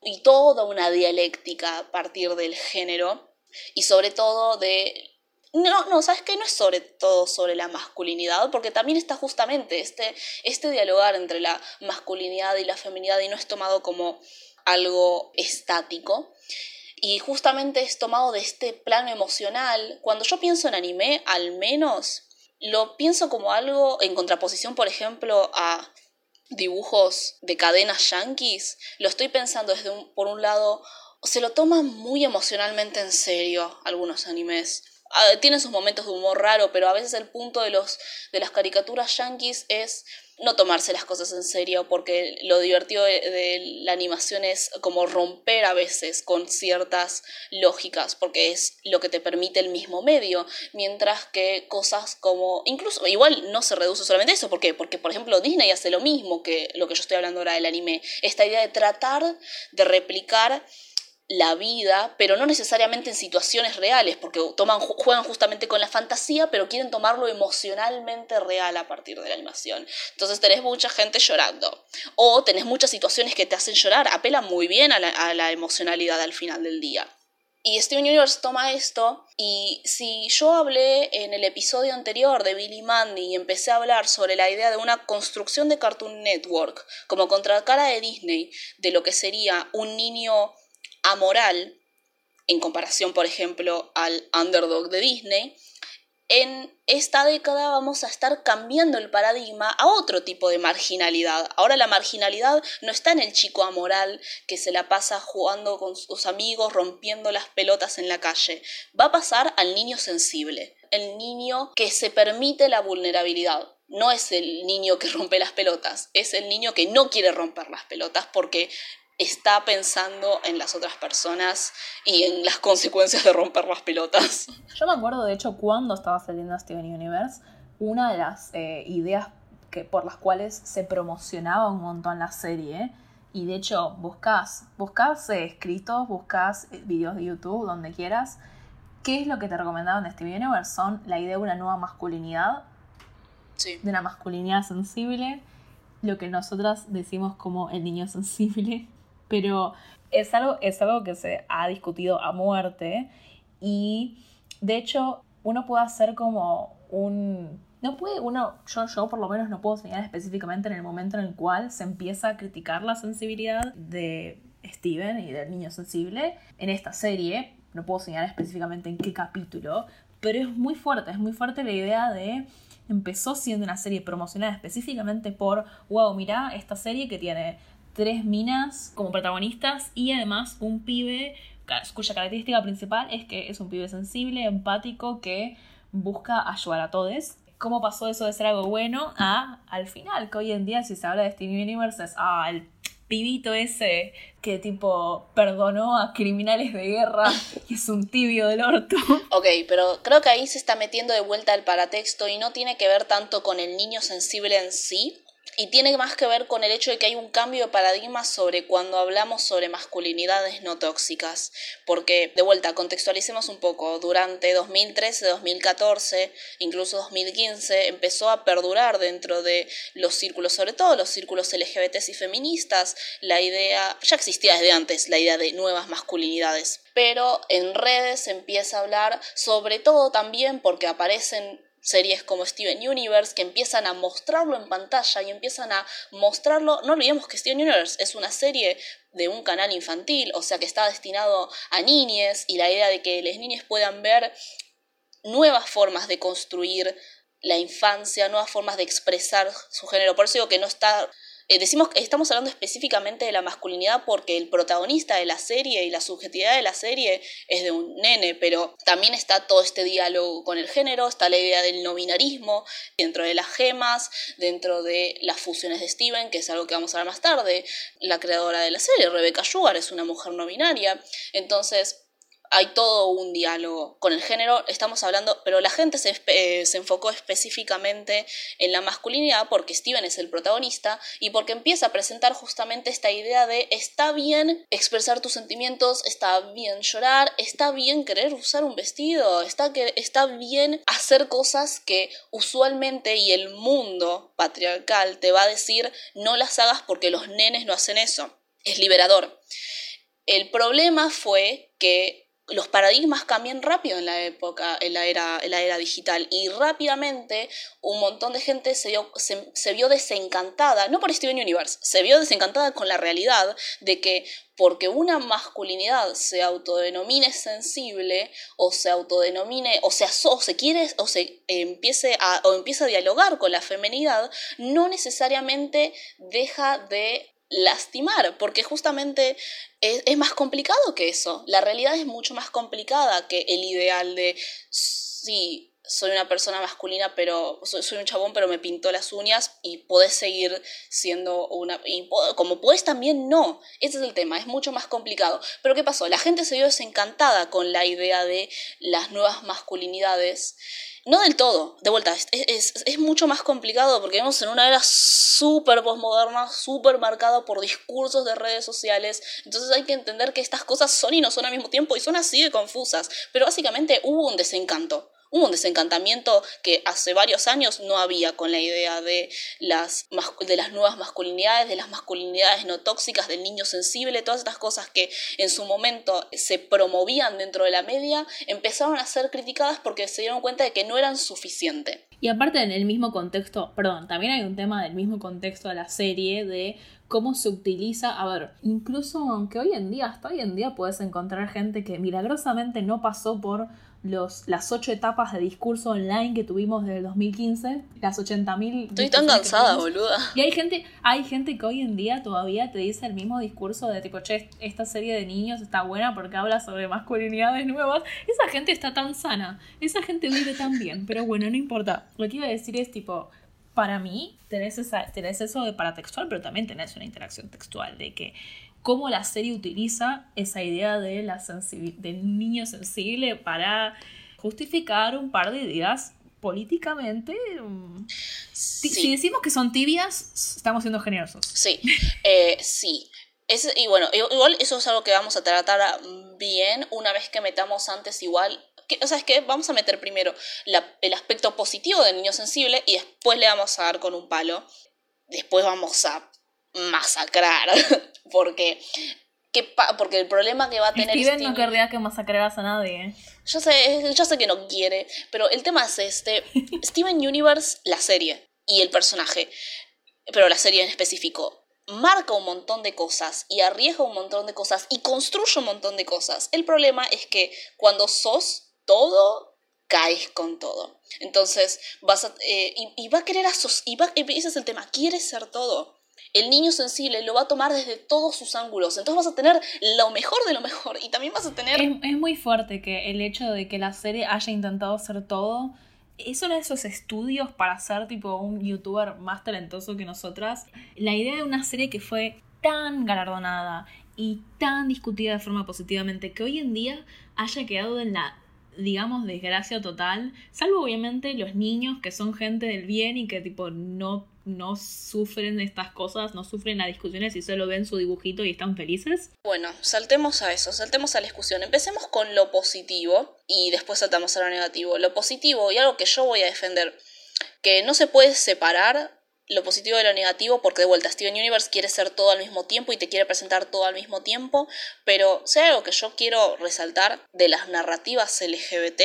S1: y toda una dialéctica a partir del género y sobre todo de no, no, ¿sabes qué? No es sobre todo sobre la masculinidad, porque también está justamente este, este dialogar entre la masculinidad y la feminidad y no es tomado como algo estático. Y justamente es tomado de este plano emocional. Cuando yo pienso en anime, al menos, lo pienso como algo en contraposición, por ejemplo, a dibujos de cadenas yankees. Lo estoy pensando desde un, por un lado, se lo toman muy emocionalmente en serio algunos animes tiene sus momentos de humor raro, pero a veces el punto de, los, de las caricaturas yankees es no tomarse las cosas en serio, porque lo divertido de, la animación es como romper a veces con ciertas lógicas, porque es lo que te permite el mismo medio, mientras que cosas como, incluso, igual no se reduce solamente eso. Porque, por ejemplo, Disney hace lo mismo que lo que yo estoy hablando ahora del anime, esta idea de tratar de replicar la vida, pero no necesariamente en situaciones reales, porque toman, juegan justamente con la fantasía, pero quieren tomarlo emocionalmente real a partir de la animación. Entonces tenés mucha gente llorando. O tenés muchas situaciones que te hacen llorar, apelan muy bien a la, emocionalidad al final del día. Y Steven Universe toma esto y si yo hablé en el episodio anterior de Billy Mandy y empecé a hablar sobre la idea de una construcción de Cartoon Network como contracara de Disney de lo que sería un niño amoral en comparación, por ejemplo, al underdog de Disney, en esta década vamos a estar cambiando el paradigma a otro tipo de marginalidad. Ahora la marginalidad no está en el chico amoral que se la pasa jugando con sus amigos, rompiendo las pelotas en la calle. Va a pasar al niño sensible, el niño que se permite la vulnerabilidad. No es el niño que rompe las pelotas, es el niño que no quiere romper las pelotas porque está pensando en las otras personas y en las consecuencias de romper las pelotas.
S2: Yo me acuerdo, de hecho, cuando estaba saliendo Steven Universe, una de las eh, ideas que, por las cuales se promocionaba un montón la serie, y de hecho buscas, buscas eh, escritos, buscas eh, videos de YouTube, donde quieras, ¿qué es lo que te recomendaban de Steven Universe? Son la idea de una nueva masculinidad, de una masculinidad sensible, lo que nosotras decimos como el niño sensible, pero es algo, es algo que se ha discutido a muerte y de hecho uno puede hacer como un... No puede uno, yo, yo por lo menos no puedo señalar específicamente en el momento en el cual se empieza a criticar la sensibilidad de Steven y del niño sensible en esta serie. No puedo señalar específicamente en qué capítulo, pero es muy fuerte, es muy fuerte la idea de empezó siendo una serie promocionada específicamente por, wow, mira, esta serie que tiene tres minas como protagonistas y además un pibe cuya característica principal es que es un pibe sensible, empático, que busca ayudar a todos. ¿Cómo pasó eso de ser algo bueno a al final? Que hoy en día si se habla de Steven Universe es ah, el pibito ese que tipo perdonó a criminales de guerra y es un tibio del orto. (laughs)
S1: Ok, pero creo que ahí se está metiendo de vuelta el paratexto y no tiene que ver tanto con el niño sensible en sí, y tiene más que ver con el hecho de que hay un cambio de paradigma sobre cuando hablamos sobre masculinidades no tóxicas. Porque, de vuelta, contextualicemos un poco. Durante 2013, 2014, incluso 2015, empezó a perdurar dentro de los círculos, sobre todo los círculos LGBTs y feministas, la idea, ya existía desde antes, la idea de nuevas masculinidades. Pero en redes empieza a hablar, sobre todo también porque aparecen series como Steven Universe que empiezan a mostrarlo en pantalla y empiezan a mostrarlo, no olvidemos que Steven Universe es una serie de un canal infantil, o sea que está destinado a niñes y la idea de que las niñas puedan ver nuevas formas de construir la infancia, nuevas formas de expresar su género. Por eso digo que no está eh, decimos que estamos hablando específicamente de la masculinidad porque el protagonista de la serie y la subjetividad de la serie es de un nene, pero también está todo este diálogo con el género, está la idea del no binarismo dentro de las gemas, dentro de las fusiones de Steven, que es algo que vamos a ver más tarde. La creadora de la serie, Rebecca Sugar, es una mujer no binaria. Entonces, hay todo un diálogo con el género, estamos hablando, pero la gente se, eh, se, enfocó específicamente en la masculinidad porque Steven es el protagonista y porque empieza a presentar justamente esta idea de está bien expresar tus sentimientos, está bien llorar, está bien querer usar un vestido, está, que, está bien hacer cosas que usualmente y el mundo patriarcal te va a decir no las hagas porque los nenes no hacen eso. Es liberador. El problema fue que los paradigmas cambian rápido en la época, en la era, en la era digital, y rápidamente un montón de gente se, se, vio desencantada, no por Steven Universe, se vio desencantada con la realidad de que porque una masculinidad se autodenomine sensible o se autodenomine o se, o se quiere o se empiece a o empiece a dialogar con la femenidad no necesariamente deja de lastimar, porque justamente es, más complicado que eso. La realidad es mucho más complicada que el ideal de, sí, soy una persona masculina, pero soy, un chabón, pero me pintó las uñas y podés seguir siendo una... como puedes también, no. Ese es el tema, es mucho más complicado. Pero ¿qué pasó? La gente se vio desencantada con la idea de las nuevas masculinidades no del todo, de vuelta, es, mucho más complicado porque vivimos en una era súper postmoderna, súper marcada por discursos de redes sociales, entonces hay que entender que estas cosas son y no son al mismo tiempo y son así de confusas, pero básicamente hubo un desencanto Hubo un desencantamiento que hace varios años no había con la idea de las, de las nuevas masculinidades, de las masculinidades no tóxicas, del niño sensible, todas estas cosas que en su momento se promovían dentro de la media, empezaron a ser criticadas porque se dieron cuenta de que no eran suficientes.
S2: Y aparte en el mismo contexto, perdón, también hay un tema del mismo contexto de la serie de cómo se utiliza, a ver, incluso aunque hoy en día, hasta hoy en día puedes encontrar gente que milagrosamente no pasó por los, las ocho etapas de discurso online que tuvimos desde el 2015, las 80.000...
S1: Estoy tan cansada, boluda.
S2: Y hay gente, hay gente que hoy en día todavía te dice el mismo discurso de tipo, che, esta serie de niños está buena porque habla sobre masculinidades nuevas. Esa gente está tan sana, esa gente vive tan bien, pero bueno, no importa. Lo que iba a decir es tipo, para mí tenés, esa, tenés eso de paratextual, pero también tenés una interacción textual, de que cómo la serie utiliza esa idea de la del niño sensible para justificar un par de ideas políticamente. Mm, si decimos que son tibias, estamos siendo generosos.
S1: Sí, eh, sí. y bueno, igual eso es algo que vamos a tratar bien una vez que metamos antes igual o sea, es que vamos a meter primero el aspecto positivo del niño sensible y después le vamos a dar con un palo. Después vamos a masacrar. (laughs) porque, porque el problema que va a tener.
S2: Steven, no querría que masacraras a nadie.
S1: Yo sé, yo sé que no quiere, pero el tema es este: (laughs) Steven Universe, la serie y el personaje, pero la serie en específico, marca un montón de cosas y arriesga un montón de cosas y construye un montón de cosas. El problema es que cuando sos todo, caes con todo. Entonces, vas a, eh, y, va a querer asociar, y ese es el tema, quiere ser todo el niño sensible lo va a tomar desde todos sus ángulos. Entonces vas a tener lo mejor de lo mejor y también vas a tener...
S2: Es, muy fuerte que el hecho de que la serie haya intentado hacer todo es uno de esos estudios para ser tipo un youtuber más talentoso que nosotras. La idea de una serie que fue tan galardonada y tan discutida de forma positivamente que hoy en día haya quedado en la digamos desgracia total, salvo obviamente los niños que son gente del bien y que tipo no no sufren estas cosas, no sufren las discusiones y solo ven su dibujito y están felices?
S1: Bueno, saltemos a eso, saltemos a la discusión. Empecemos con lo positivo y después saltamos a lo negativo. Lo positivo y algo que yo voy a defender, que no se puede separar lo positivo de lo negativo porque de vuelta Steven Universe quiere ser todo al mismo tiempo y te quiere presentar todo al mismo tiempo, pero si algo que yo quiero resaltar de las narrativas LGBT,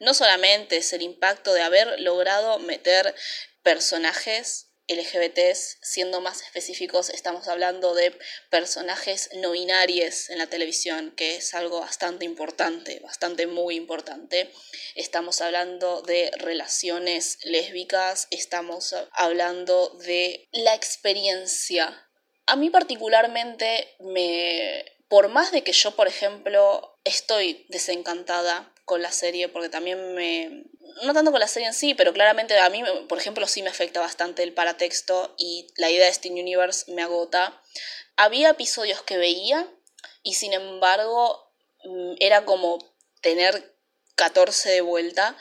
S1: no solamente es el impacto de haber logrado meter personajes LGBTs, siendo más específicos, estamos hablando de personajes no binarios en la televisión, que es algo bastante importante, bastante muy importante. Estamos hablando de relaciones lésbicas, estamos hablando de la experiencia. A mí particularmente me... Por más de que yo, por ejemplo, estoy desencantada con la serie, porque también me, no tanto con la serie en sí, pero claramente a mí, por ejemplo, sí me afecta bastante el paratexto y la idea de Steam Universe me agota. Había episodios que veía y sin embargo mm, era como tener 14 de vuelta,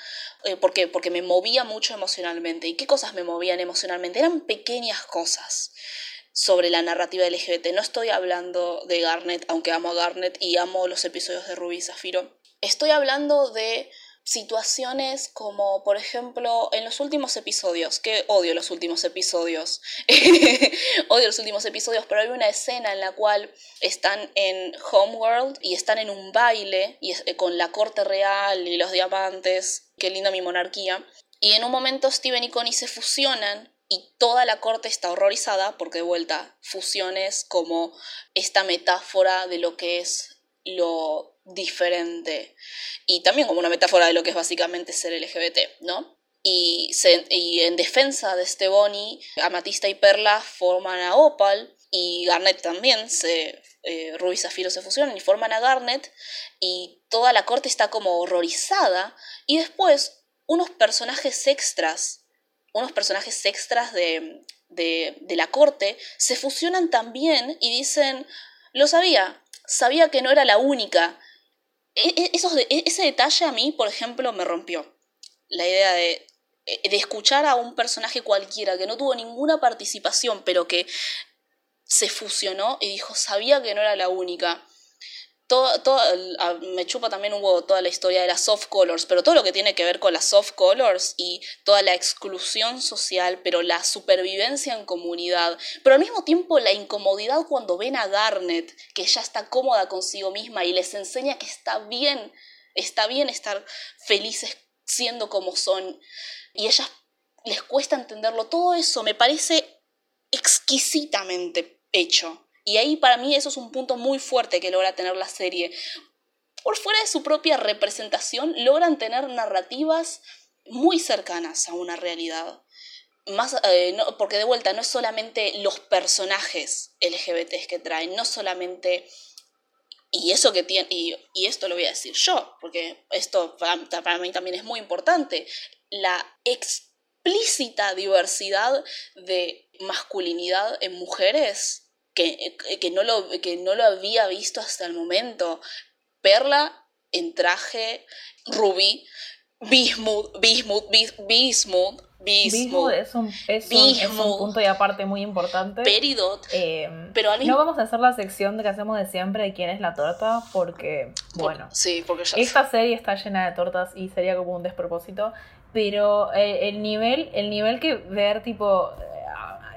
S1: eh, porque, porque me movía mucho emocionalmente. ¿Y qué cosas me movían emocionalmente? Eran pequeñas cosas sobre la narrativa LGBT. No estoy hablando de Garnet, aunque amo a Garnet y amo los episodios de Ruby y Zafiro. Estoy hablando de situaciones como, por ejemplo, en los últimos episodios, que odio los últimos episodios, (laughs) odio los últimos episodios, pero hay una escena en la cual están en Homeworld y están en un baile y eh, con la corte real y los diamantes, qué linda mi monarquía, y en un momento Steven y Connie se fusionan y toda la corte está horrorizada porque de vuelta fusiones como esta metáfora de lo que es lo diferente y también como una metáfora de lo que es básicamente ser LGBT, ¿no? Y, en defensa de este Bonnie, Amatista y Perla forman a Opal y Garnet también, se, eh, Ruby y Zafiro se fusionan y forman a Garnet y toda la corte está como horrorizada y después unos personajes extras, unos personajes extras de, de, de la corte se fusionan también y dicen, lo sabía, sabía que no era la única e, e, e, ese detalle a mí, por ejemplo, me rompió. La idea de, de escuchar a un personaje cualquiera que no tuvo ninguna participación, pero que se fusionó y dijo, sabía que no era la única todo, me chupa también un toda la historia de las soft colors, pero todo lo que tiene que ver con las soft colors y toda la exclusión social, pero la supervivencia en comunidad, pero al mismo tiempo la incomodidad cuando ven a Garnet, que ya está cómoda consigo misma y les enseña que está bien, está bien estar felices siendo como son, y ellas les cuesta entenderlo, todo eso me parece exquisitamente hecho. Y ahí para mí eso es un punto muy fuerte que logra tener la serie. por fuera de su propia representación, logran tener narrativas muy cercanas a una realidad. Más, eh, porque de vuelta no es solamente los personajes LGBT que traen, no solamente y eso que tiene, y, esto lo voy a decir yo, porque esto para, mí también es muy importante, la explícita diversidad de masculinidad en mujeres que, que, no lo, que no lo había visto hasta el momento. Perla en traje, Ruby, Bismuth, Bismuth, Bismuth,
S2: Bismuth es un, es, un, punto y aparte muy importante.
S1: Peridot.
S2: Eh, pero No vamos a hacer la sección que hacemos de siempre de quién es la torta, porque, bueno.
S1: sí, porque
S2: Esta serie está llena de tortas y sería como un despropósito. Pero eh, el nivel, el nivel que ver, tipo.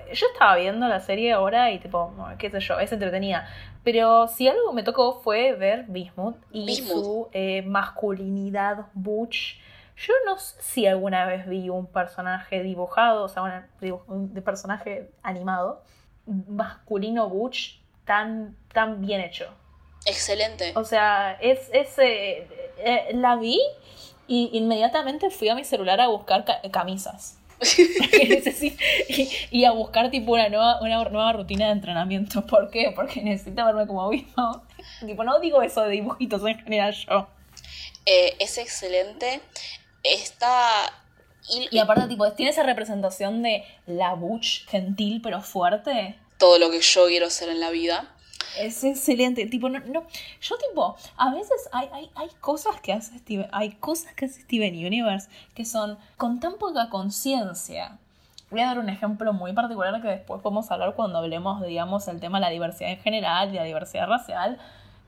S2: Eh, yo estaba viendo la serie ahora y, tipo, qué sé yo, es entretenida. Pero si algo me tocó fue ver Bismuth y su masculinidad butch yo no sé si alguna vez vi un personaje dibujado, o sea, un de personaje animado, masculino Butch, tan, tan bien hecho.
S1: Excelente.
S2: O sea, es, es eh, eh, la vi y inmediatamente fui a mi celular a buscar camisas. (laughs) (laughs) y, a buscar tipo una nueva, una nueva rutina de entrenamiento. ¿Por qué? Porque necesito verme como mismo. (laughs) tipo, no digo eso de dibujitos en general yo.
S1: Eh, es excelente está...
S2: Y, aparte, tipo, tiene esa representación de la butch gentil pero fuerte.
S1: Todo lo que yo quiero ser en la vida.
S2: Es excelente, tipo, no, no, yo tipo, a veces hay, hay, hay cosas que hace Steven, hay cosas que hace Steven Universe que son con tan poca conciencia. Voy a dar un ejemplo muy particular que después podemos hablar cuando hablemos, digamos, el tema de la diversidad en general y la diversidad racial.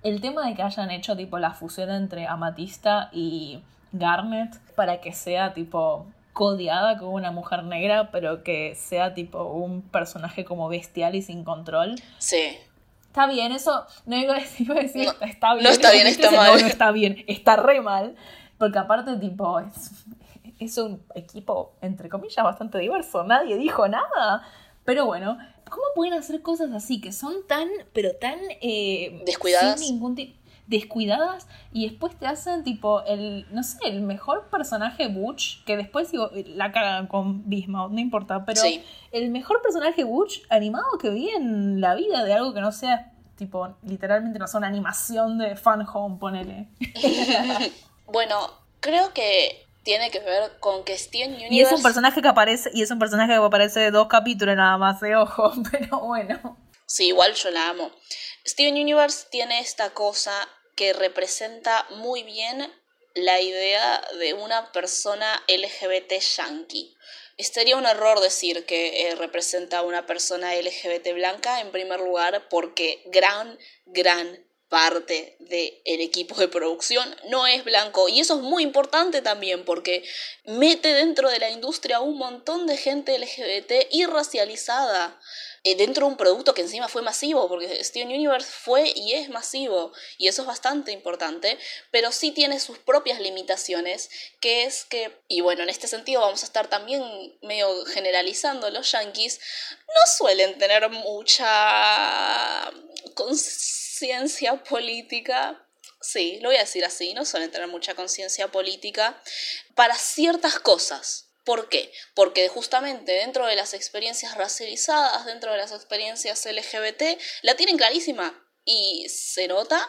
S2: El tema de que hayan hecho tipo la fusión entre Amatista y Garnet para que sea tipo codiada como una mujer negra, pero que sea tipo un personaje como bestial y sin control.
S1: Sí.
S2: Está bien, eso no iba a decir, (laughs) está bien.
S1: No está bien, está mal.
S2: No, no está bien, está re mal. Porque aparte, tipo, es, es un equipo, entre comillas, bastante diverso. Nadie dijo nada. Pero bueno, ¿cómo pueden hacer cosas así que son tan, pero tan... Eh,
S1: Descuidadas.
S2: Sin ningún tipo descuidadas y después te hacen tipo el, no sé, el mejor personaje Butch, que después digo, la cagan con Bismuth, no importa, pero el mejor personaje Butch animado que vi en la vida de algo que no sea tipo, literalmente no sea una animación de fan home, ponele. (laughs)
S1: bueno, creo que tiene que ver con que Steven Universe...
S2: Y es un personaje que aparece, y es un personaje que aparece de dos capítulos nada más, de ojo, (laughs) pero bueno.
S1: Sí, igual yo la amo. Steven Universe tiene esta cosa que representa muy bien la idea de una persona LGBT yankee. Sería un error decir que eh, representa a una persona LGBT blanca, en primer lugar, porque gran, gran parte del equipo de producción no es blanco. Y eso es muy importante también porque mete dentro de la industria un montón de gente LGBT y racializada. Eh, dentro de un producto que encima fue masivo, porque Steven Universe fue y es masivo, y eso es bastante importante, pero sí tiene sus propias limitaciones, que es que, y bueno, en este sentido vamos a estar también medio generalizando, los yankees no suelen tener mucha conciencia política sí, lo voy a decir así, no suelen tener mucha conciencia política para ciertas cosas. ¿Por qué? Porque justamente dentro de las experiencias racializadas, dentro de las experiencias LGBT, la tienen clarísima y se nota.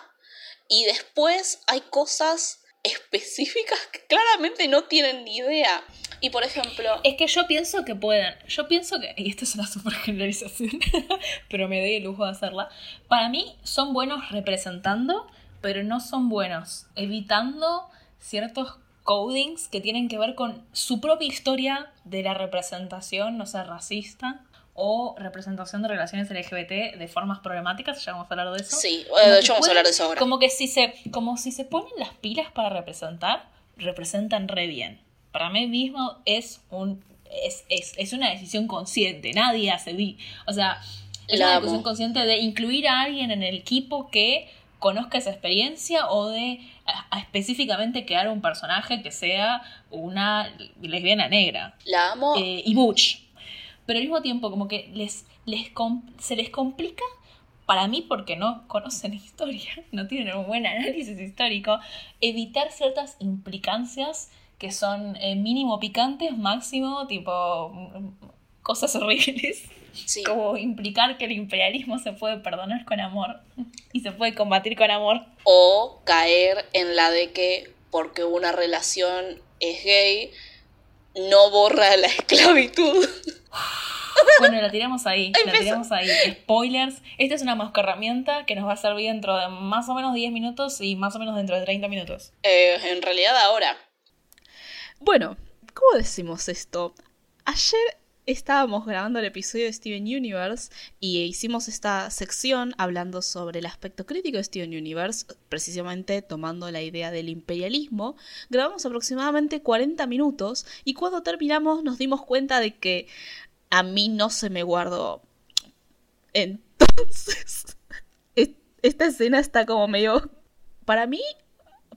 S1: Y después hay cosas específicas que claramente no tienen ni idea. Y por ejemplo.
S2: Es que yo pienso que pueden. Yo pienso que. Y esto es una super generalización, (laughs) pero me doy el lujo de hacerla. Para mí son buenos representando, pero no son buenos evitando ciertos codings que tienen que ver con su propia historia de la representación, no sé, racista o representación de relaciones LGBT de formas problemáticas, ya vamos a hablar de eso.
S1: Sí, de hecho vamos a hablar de eso ahora.
S2: Como que si se, como si se ponen las pilas para representar, representan re bien. Para mí mismo es un es, es, es una decisión consciente, nadie hace o sea, es una decisión consciente de incluir a alguien en el equipo que conozca esa experiencia o de específicamente crear un personaje que sea una lesbiana negra.
S1: La amo.
S2: Eh, y Butch. Pero al mismo tiempo, como que les, les se les complica para mí porque no conocen (laughs) historia, no tienen un buen análisis histórico, evitar ciertas implicancias que son eh, mínimo picantes, máximo tipo mm, cosas horribles. Como implicar que el imperialismo se puede perdonar con amor y se puede combatir con amor.
S1: O caer en la de que porque una relación es gay, no borra la (laughs) esclavitud.
S2: Bueno, la tiramos ahí, la tiramos ahí. Spoilers. Esta es una herramienta que nos va a servir dentro de más o menos 10 minutos y más o menos dentro de 30 minutos.
S1: Eh, en realidad ahora. Bueno, ¿cómo decimos esto? Ayer estábamos grabando el episodio de Steven Universe y hicimos esta sección hablando sobre el aspecto crítico de Steven Universe, precisamente tomando la idea del imperialismo. Grabamos aproximadamente 40 minutos y cuando terminamos nos dimos cuenta de que a mí no se me guardó. Entonces, (laughs) esta escena está como medio... Para mí,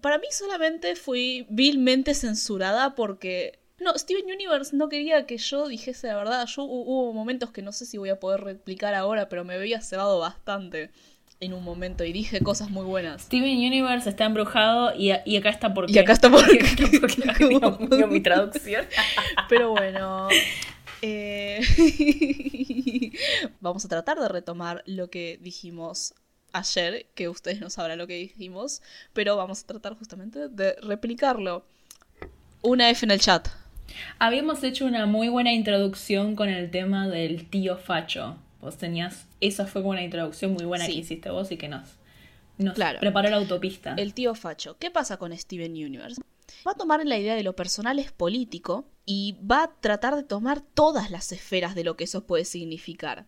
S1: para mí solamente fui vilmente censurada porque no, Steven Universe no quería que yo dijese la verdad. Yo hubo momentos que no sé si voy a poder replicar ahora, pero me había cebado bastante en un momento y dije cosas muy buenas.
S2: Steven Universe está embrujado y, acá está porque.
S1: Y acá está porque.
S2: porque (laughs) (laughs) mi traducción. (laughs)
S1: pero bueno. Eh, vamos a tratar de retomar lo que dijimos ayer, que ustedes no sabrán lo que dijimos, pero vamos a tratar justamente de replicarlo. Una F en el chat.
S2: Habíamos hecho una muy buena introducción con el tema del tío Facho. Vos tenías, esa fue una introducción muy buena que hiciste vos y que nos, nos preparó la autopista.
S1: El tío Facho. ¿Qué pasa con Steven Universe? Va a tomar la idea de lo personal es político y va a tratar de tomar todas las esferas de lo que eso puede significar.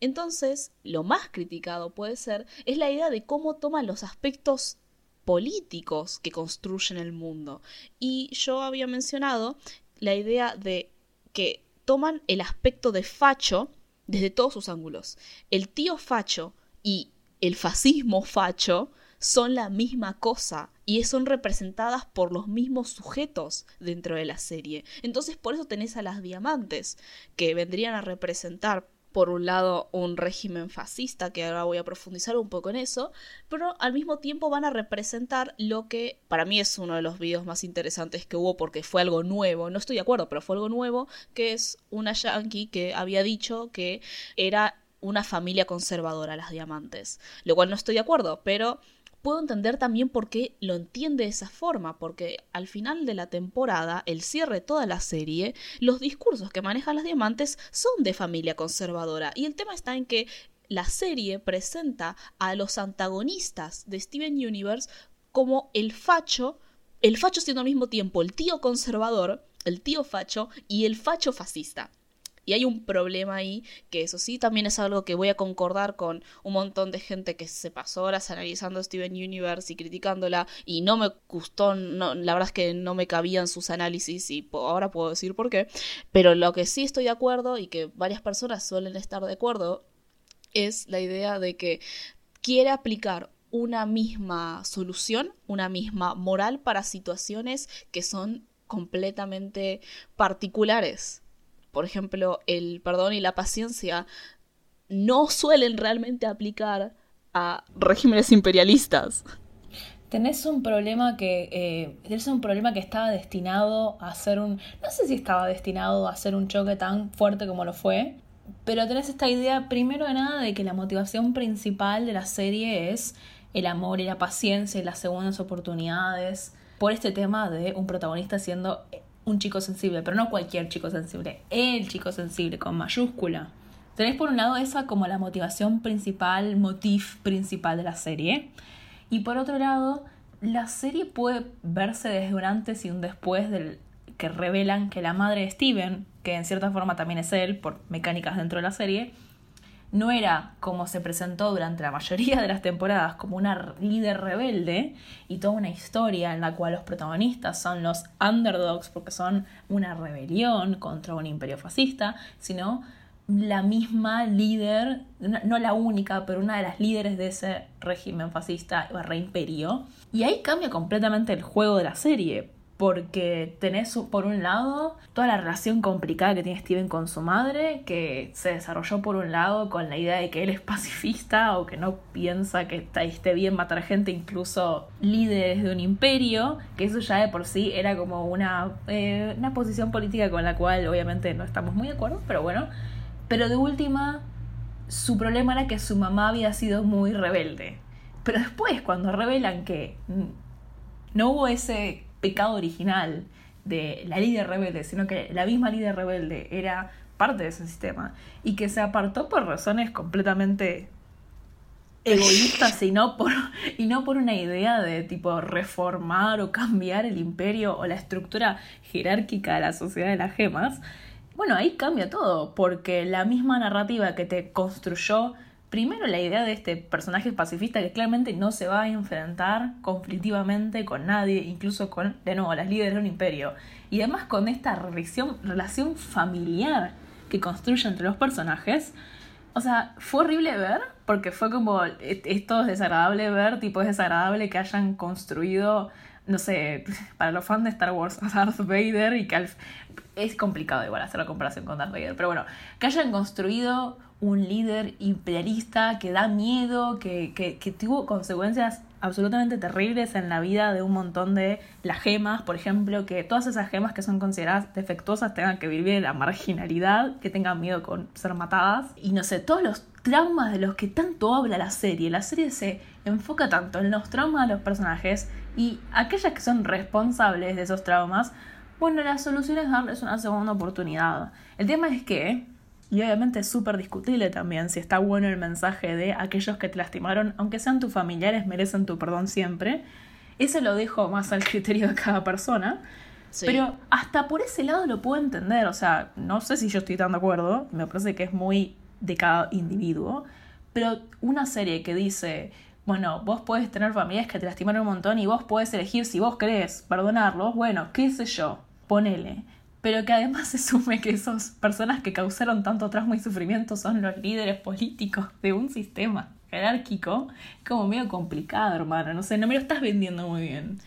S1: Entonces, lo más criticado puede ser es la idea de cómo toma los aspectos políticos que construyen el mundo. Y yo había mencionado la idea de que toman el aspecto de facho desde todos sus ángulos. El tío facho y el fascismo facho son la misma cosa y son representadas por los mismos sujetos dentro de la serie. Entonces por eso tenés a las diamantes, que vendrían a representar por un lado un régimen fascista, que ahora voy a profundizar un poco en eso, pero al mismo tiempo van a representar lo que para mí es uno de los videos más interesantes que hubo porque fue algo nuevo, no estoy de acuerdo, pero fue algo nuevo, que es una yankee que había dicho que era una familia conservadora las diamantes, lo cual no estoy de acuerdo, pero puedo entender también por qué lo entiende de esa forma, porque al final de la temporada, el cierre de toda la serie, los discursos que manejan las diamantes son de familia conservadora. Y el tema está en que la serie presenta a los antagonistas de Steven Universe como el facho, el facho siendo al mismo tiempo el tío conservador, el tío facho y el facho fascista. Y hay un problema ahí, que eso sí también es algo que voy a concordar con un montón de gente que se pasó horas analizando Steven Universe y criticándola y no me gustó, no, la verdad es que no me cabían sus análisis y ahora puedo decir por qué, pero lo que sí estoy de acuerdo y que varias personas suelen estar de acuerdo es la idea de que quiere aplicar una misma solución, una misma moral para situaciones que son completamente particulares por ejemplo, el perdón y la paciencia no suelen realmente aplicar a regímenes imperialistas.
S2: Tenés un problema que. Eh, tenés un problema que estaba destinado a ser un. No sé si estaba destinado a ser un choque tan fuerte como lo fue. Pero tenés esta idea, primero de nada, de que la motivación principal de la serie es el amor y la paciencia y las segundas oportunidades. Por este tema de un protagonista siendo un chico sensible, pero no cualquier chico sensible, el chico sensible con mayúscula. Tenés por un lado esa como la motivación principal, motif principal de la serie. Y por otro lado, la serie puede verse desde un antes y un después del que revelan que la madre de Steven, que en cierta forma también es él, por mecánicas dentro de la serie, no era como se presentó durante la mayoría de las temporadas como una líder rebelde y toda una historia en la cual los protagonistas son los underdogs porque son una rebelión contra un imperio fascista, sino la misma líder, no la única, pero una de las líderes de ese régimen fascista barra imperio. Y ahí cambia completamente el juego de la serie, porque tenés por un lado toda la relación complicada que tiene Steven con su madre, que se desarrolló por un lado con la idea de que él es pacifista o que no piensa que esté bien matar gente, incluso líderes de un imperio, que eso ya de por sí era como una, eh, una posición política con la cual obviamente no estamos muy de acuerdo, pero bueno. Pero de última, su problema era que su mamá había sido muy rebelde. Pero después, cuando revelan que no hubo ese pecado original de la líder rebelde, sino que la misma líder rebelde era parte de ese sistema y que se apartó por razones completamente egoístas y no por y no por una idea de tipo reformar o cambiar el imperio o la estructura jerárquica de la sociedad de las gemas. Bueno, ahí cambia todo, porque la misma narrativa que te construyó primero la idea de este personaje pacifista que claramente no se va a enfrentar conflictivamente con nadie, incluso con, de nuevo, las líderes de un imperio. Y además con esta relación, familiar que construye entre los personajes. O sea, fue horrible ver, porque fue como, esto es desagradable ver, tipo es desagradable que hayan construido, no sé, (laughs) para los fans de Star Wars, Darth Vader y que es complicado igual hacer la comparación con Darth Vader, pero bueno, que hayan construido un líder imperialista que da miedo, que, que, tuvo consecuencias absolutamente terribles en la vida de un montón de las gemas, por ejemplo, que todas esas gemas que son consideradas defectuosas tengan que vivir en la marginalidad, que tengan miedo con ser matadas, y no sé, todos los traumas de los que tanto habla la serie. La serie se enfoca tanto en los traumas de los personajes y aquellas que son responsables de esos traumas, bueno, la solución es darles una segunda oportunidad. El tema es que y obviamente es súper discutible también si está bueno el mensaje de aquellos que te lastimaron, aunque sean tus familiares, merecen tu perdón siempre. Ese lo dejo más al criterio de cada persona. Pero hasta por ese lado lo puedo entender. O sea, no sé si yo estoy tan de acuerdo. Me parece que es muy de cada individuo. Pero una serie que dice, bueno, vos puedes tener familias que te lastimaron un montón y vos puedes elegir si vos querés perdonarlos. Bueno, qué sé yo, ponele pero que además se sume que esas personas que causaron tanto trauma y sufrimiento son los líderes políticos de un sistema jerárquico, como medio complicado, hermano. No sé, no me lo estás vendiendo muy bien.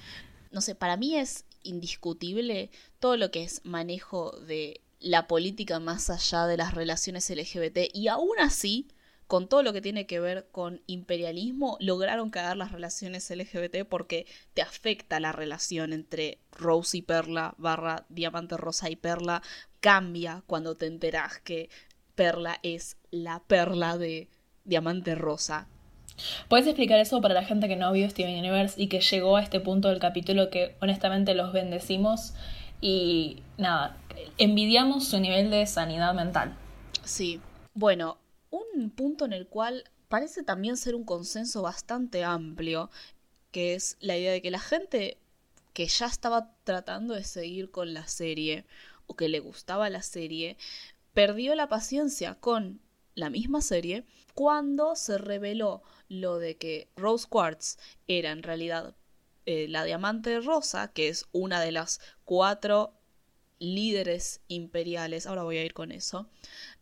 S1: No sé, para mí es indiscutible todo lo que es manejo de la política más allá de las relaciones LGBT y aún así con todo lo que tiene que ver con imperialismo, lograron cagar las relaciones LGBT porque te afecta la relación entre Rose y Perla, barra Diamante Rosa y Perla, cambia cuando te enteras que Perla es la perla de Diamante Rosa.
S2: ¿Puedes explicar eso para la gente que no vio Steven Universe y que llegó a este punto del capítulo que honestamente los bendecimos y nada, envidiamos su nivel de sanidad mental?
S1: Sí. Bueno, un punto en el cual parece también ser un consenso bastante amplio, que es la idea de que la gente que ya estaba tratando de seguir con la serie o que le gustaba la serie, perdió la paciencia con la misma serie cuando se reveló lo de que Rose Quartz era en realidad eh, la diamante rosa, que es una de las cuatro líderes imperiales, ahora voy a ir con eso,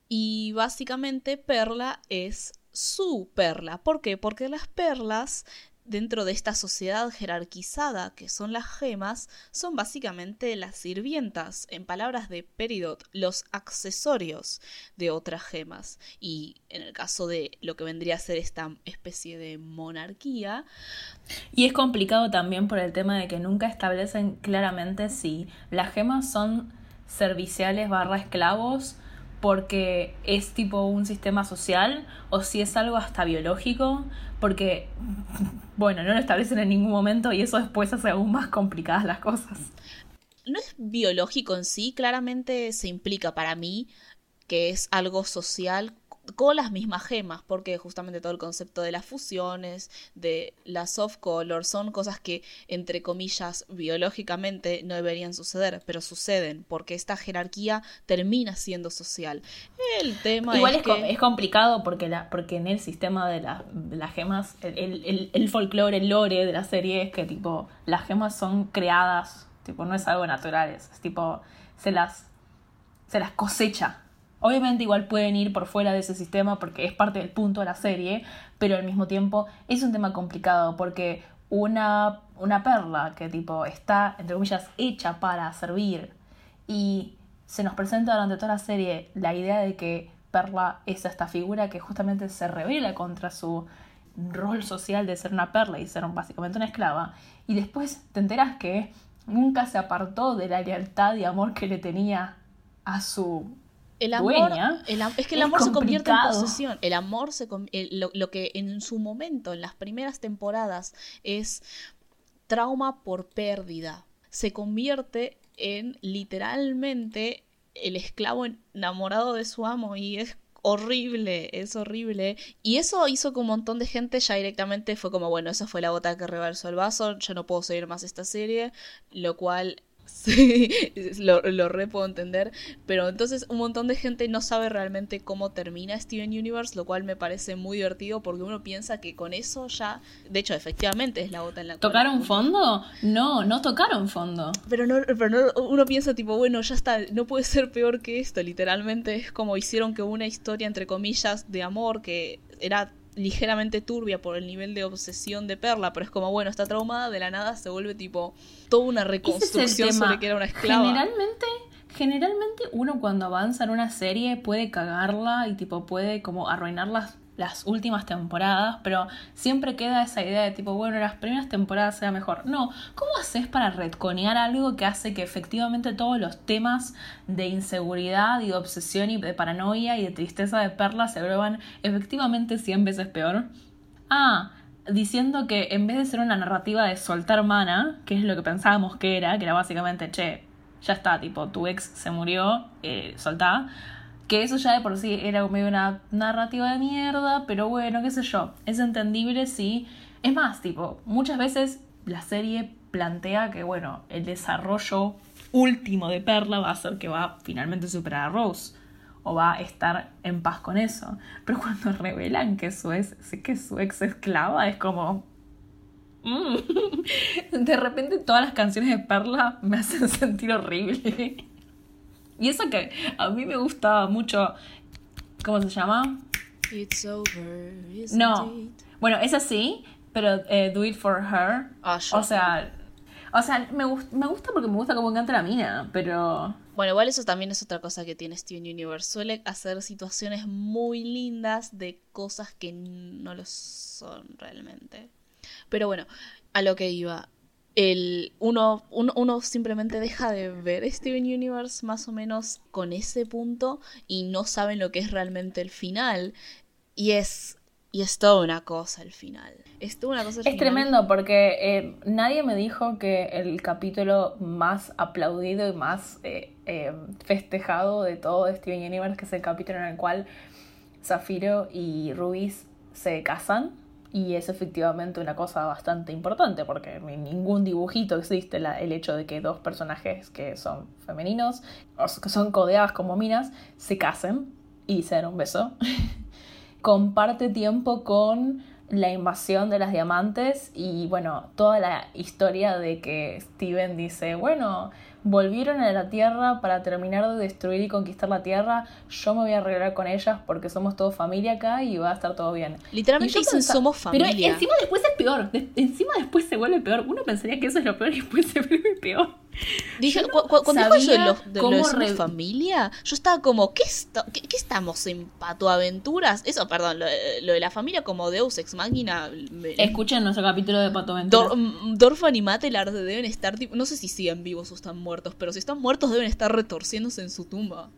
S1: y básicamente Perla es su perla. ¿Por qué? Porque las perlas dentro de esta sociedad jerarquizada que son las gemas, son básicamente las sirvientas, en palabras de Peridot, los accesorios de otras gemas. Y en el caso de lo que vendría a ser esta especie de monarquía.
S2: Y es complicado también por el tema de que nunca establecen claramente si las gemas son serviciales barra esclavos porque es tipo un sistema social o si es algo hasta biológico, porque, (laughs) bueno, no lo establecen en ningún momento y eso después hace aún más complicadas las cosas.
S1: No es biológico en sí, claramente se implica para mí que es algo social con las mismas gemas, porque justamente todo el concepto de las fusiones, de la soft color, son cosas que, entre comillas, biológicamente no deberían suceder, pero suceden, porque esta jerarquía termina siendo social. El tema
S2: Igual
S1: es,
S2: que... es complicado porque, la, porque en el sistema de, las gemas, el, el, el folclore, el lore de la serie es que tipo, las gemas son creadas, tipo, no es algo natural, es tipo, se las, se las cosecha Obviamente igual pueden ir por fuera de ese sistema porque es parte del punto de la serie, pero al mismo tiempo es un tema complicado porque una, una perla que tipo está, entre comillas, hecha para servir y se nos presenta durante toda la serie la idea de que Perla es esta figura que justamente se revela contra su rol social de ser una perla y ser básicamente una esclava. Y después te enteras que nunca se apartó de la lealtad y amor que le tenía a su
S1: el amor, es que el amor se convierte en posesión. El amor se lo, que en su momento, en las primeras temporadas, es trauma por pérdida, se convierte en literalmente el esclavo enamorado de su amo y es horrible, es horrible. Y eso hizo que un montón de gente ya directamente fue como, bueno, esa fue la gota que rebalsó el vaso, yo no puedo seguir más esta serie, lo cual (laughs) Sí, lo, lo re puedo entender. Pero entonces un montón de gente no sabe realmente cómo termina Steven Universe, lo cual me parece muy divertido porque uno piensa que con eso ya. De hecho, efectivamente es la bota en la
S2: ¿Tocaron fondo? No, no tocaron fondo.
S1: Pero no, pero no, uno piensa tipo, bueno, ya está, no puede ser peor que esto. Literalmente es como hicieron que una historia, entre comillas, de amor que era ligeramente turbia por el nivel de obsesión de Perla, pero es como, bueno, está traumada, de la nada se vuelve tipo toda una reconstrucción sobre que era una esclava.
S2: Generalmente, generalmente uno cuando avanza en una serie puede cagarla y tipo puede como arruinarlas las últimas temporadas, pero siempre queda esa idea de tipo, bueno, las primeras temporadas sea mejor. No, ¿cómo haces para retconear algo que hace que efectivamente todos los temas de inseguridad y de obsesión y de paranoia y de tristeza de Perla se vuelvan efectivamente 100 veces peor? Ah, diciendo que en vez de ser una narrativa de soltar mana, que es lo que pensábamos que era, que era básicamente, che, ya está, tipo, tu ex se murió, eh, soltá que eso ya de por sí era medio una narrativa de mierda, pero bueno, qué sé yo. Es entendible si. Es más, tipo, muchas veces la serie plantea que, bueno, el desarrollo último de Perla va a ser que va a finalmente superar a Rose. O va a estar en paz con eso. Pero cuando (laughs) revelan que su ex, que su ex esclava, es como. Mm. (laughs) De repente todas las canciones de Perla me hacen (laughs) sentir horrible. Y eso que a mí me gustaba mucho. ¿Cómo se llama? It's over, no. Bueno, es así, pero eh, Do It For Her. Ah, o sea, o sea me, me gusta porque me gusta cómo canta la mina, pero...
S1: Bueno, igual eso también es otra cosa que tiene Steven Universe. Suele hacer situaciones muy lindas de cosas que no lo son realmente. Pero bueno, a lo que iba el, uno, uno, simplemente deja de ver Steven Universe más o menos con ese punto y no saben lo que es realmente el final. Y es, y es toda una cosa el final. Es una cosa
S2: Es tremendo porque eh, nadie me dijo que el capítulo más aplaudido y más eh, eh, festejado de todo de Steven Universe, que es el capítulo en el cual Zafiro y Ruiz se casan y es efectivamente una cosa bastante importante porque en ningún dibujito existe el hecho de que dos personajes que son femeninos o que son codeadas como minas se casen y se den un beso. (laughs) Comparte tiempo con la invasión de las diamantes y bueno, toda la historia de que Steven dice, bueno, volvieron a la Tierra para terminar de destruir y conquistar la Tierra, yo me voy a arreglar con ellas porque somos todos familia acá y va a estar todo bien.
S1: Literalmente dicen somos familia.
S2: Pero encima después es peor, encima después se vuelve peor. Uno pensaría que eso es lo peor y después se vuelve peor.
S1: Dije, cuando dijo de los de, familia, yo estaba como, ¿qué, qué, estamos en Patoaventuras? Eso, perdón, lo, de la familia como Deus Ex Máquina.
S2: Escuchen nuestro capítulo de Patoaventuras. Dor,
S1: Dorfan y Matelar deben estar, no sé si siguen vivos o están muertos, pero si están muertos deben estar retorciéndose en su tumba.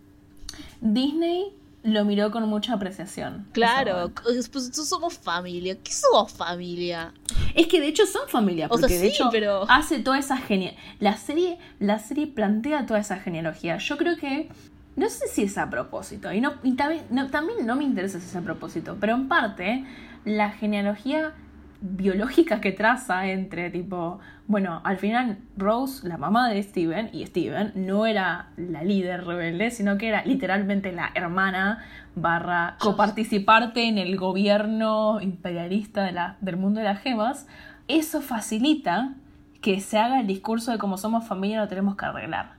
S2: Disney lo miró con mucha apreciación.
S1: Claro, pues somos familia. ¿Qué somos familia?
S2: Es que de hecho son familia, porque de hecho pero... hace toda esa genial. La serie, la serie plantea toda esa genealogía. Yo creo que. No sé si es a propósito, y, no, y también, no, también no me interesa si es a propósito, pero en parte la genealogía biológica que traza entre tipo, bueno, al final Rose, la mamá de Steven, y Steven no era la líder rebelde, sino que era literalmente la hermana barra coparticiparte en el gobierno imperialista de la, del mundo de las gemas. Eso facilita que se haga el discurso de como somos familia lo tenemos que arreglar.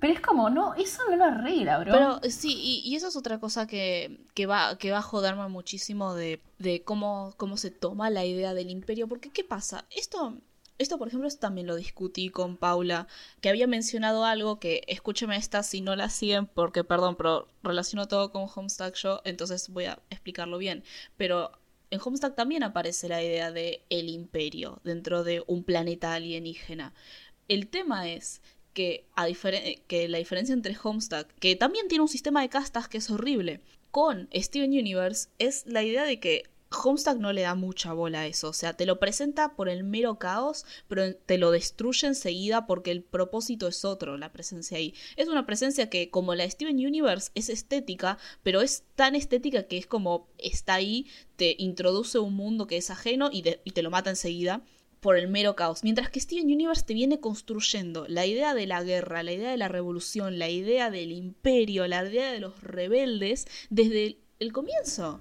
S2: Pero es como, no, eso no lo arregla, bro.
S1: Pero sí, y, eso es otra cosa que, que, va, que va a joderme muchísimo de, de cómo, cómo se toma la idea del imperio. Porque, ¿qué pasa? Esto esto, por ejemplo, también lo discutí con Paula, que había mencionado algo que, escúcheme esta si no la siguen, porque, perdón, pero relaciono todo con Homestuck yo, entonces voy a explicarlo bien. Pero en Homestuck también aparece la idea de el imperio dentro de un planeta alienígena. El tema es que, a que la diferencia entre Homestuck, que también tiene un sistema de castas que es horrible, con Steven Universe es la idea de que Homestuck no le da mucha bola a eso, o sea, te lo presenta por el mero caos, pero te lo destruye enseguida porque el propósito es otro, la presencia ahí. Es una presencia que, como la Steven Universe, es estética, pero es tan estética que es como está ahí, te introduce un mundo que es ajeno y, y te lo mata enseguida por el mero caos. Mientras que Steven Universe te viene construyendo la idea de la guerra, la idea de la revolución, la idea del imperio, la idea de los rebeldes desde el comienzo.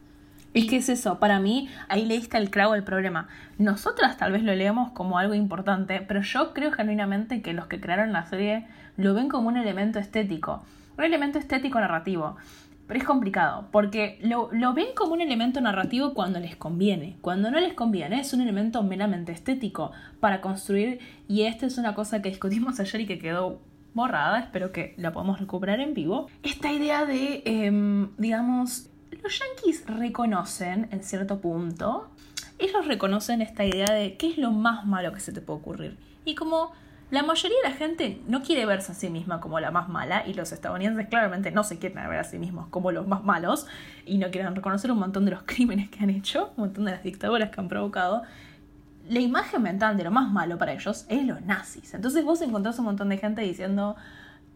S2: Es que es eso, para mí ahí le diste el clavo del problema. Nosotras tal vez lo leemos como algo importante, pero yo creo genuinamente que los que crearon la serie lo ven como un elemento estético, un elemento estético narrativo. Pero es complicado, porque lo, ven como un elemento narrativo cuando les conviene. Cuando no les conviene, es un elemento meramente estético para construir. Y esta es una cosa que discutimos (laughs) ayer y que quedó borrada, espero que la podamos recuperar en vivo. Esta idea de, em, digamos, los yankees reconocen, en cierto punto, ellos reconocen esta idea de qué es lo más malo que se te puede ocurrir. Y como la mayoría de la gente no quiere verse a sí misma como la más mala, y los estadounidenses claramente no se quieren ver a sí mismos como los más malos, y no quieren reconocer un montón de los (laughs) crímenes que han hecho, un montón de las dictaduras que han provocado, la imagen mental de lo más malo para ellos es los nazis. Entonces vos encontrás un montón de gente diciendo,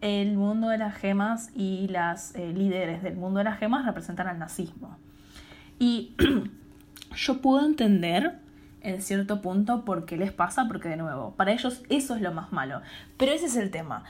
S2: el mundo de las gemas y las eh, líderes del mundo de las gemas representan al nazismo. Y (clears throat) yo puedo entender en cierto punto por qué les pasa, porque de nuevo, para ellos eso es lo más malo. Pero ese es el tema.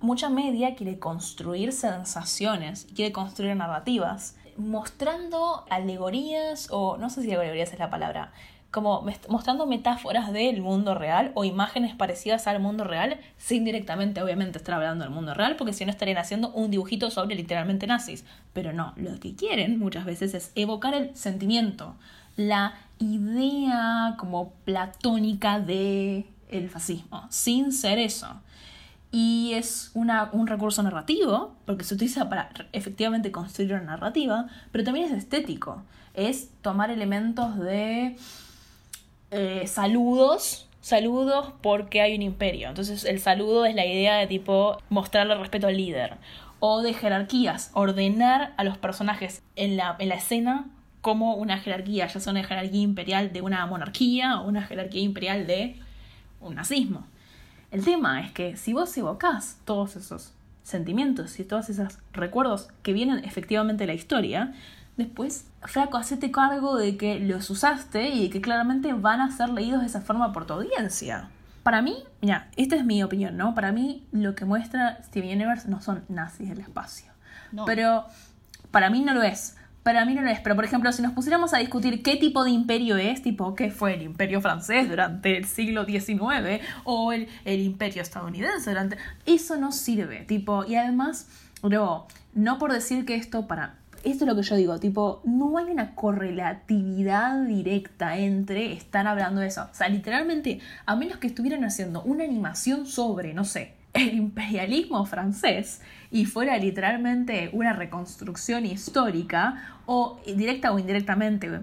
S2: Mucha media quiere construir sensaciones, quiere construir narrativas, mostrando alegorías, o no sé si alegorías es la palabra, como mostrando metáforas del mundo real o imágenes parecidas al mundo real, sin directamente, obviamente, estar hablando del mundo real, porque si no estarían haciendo un dibujito sobre literalmente nazis. Pero no, lo que quieren muchas veces es evocar el sentimiento, la idea como platónica de el fascismo, sin ser eso. Y es una, un recurso narrativo, porque se utiliza para efectivamente construir una narrativa, pero también es estético. Es tomar elementos de eh, saludos, saludos porque hay un imperio. Entonces el saludo es la idea de tipo mostrarle respeto al líder. O de jerarquías, ordenar a los personajes en la, en la escena como una jerarquía, ya sea una jerarquía imperial de una monarquía o una jerarquía imperial de un nazismo. El tema es que si vos evocás todos esos sentimientos y todos esos recuerdos que vienen efectivamente de la historia, después, flaco, hacete cargo de que los usaste y que claramente van a ser leídos de esa forma por tu audiencia. Para mí, mira, esta es mi opinión, ¿no? Para mí lo que muestra Steven Universe no son nazis del espacio. Pero para mí no lo es. Para mí no lo es. Pero por ejemplo, si nos pusiéramos a discutir qué tipo de imperio es, tipo, ¿qué fue el imperio francés durante el siglo XIX? O el, el imperio estadounidense durante... Eso no sirve, tipo, y además, luego, no por decir que esto para esto es lo que yo digo, tipo, no hay una correlatividad directa entre estar hablando de eso. O sea, literalmente, a menos que estuvieran haciendo una animación sobre, no sé, el imperialismo francés y fuera literalmente una reconstrucción histórica, o directa o indirectamente.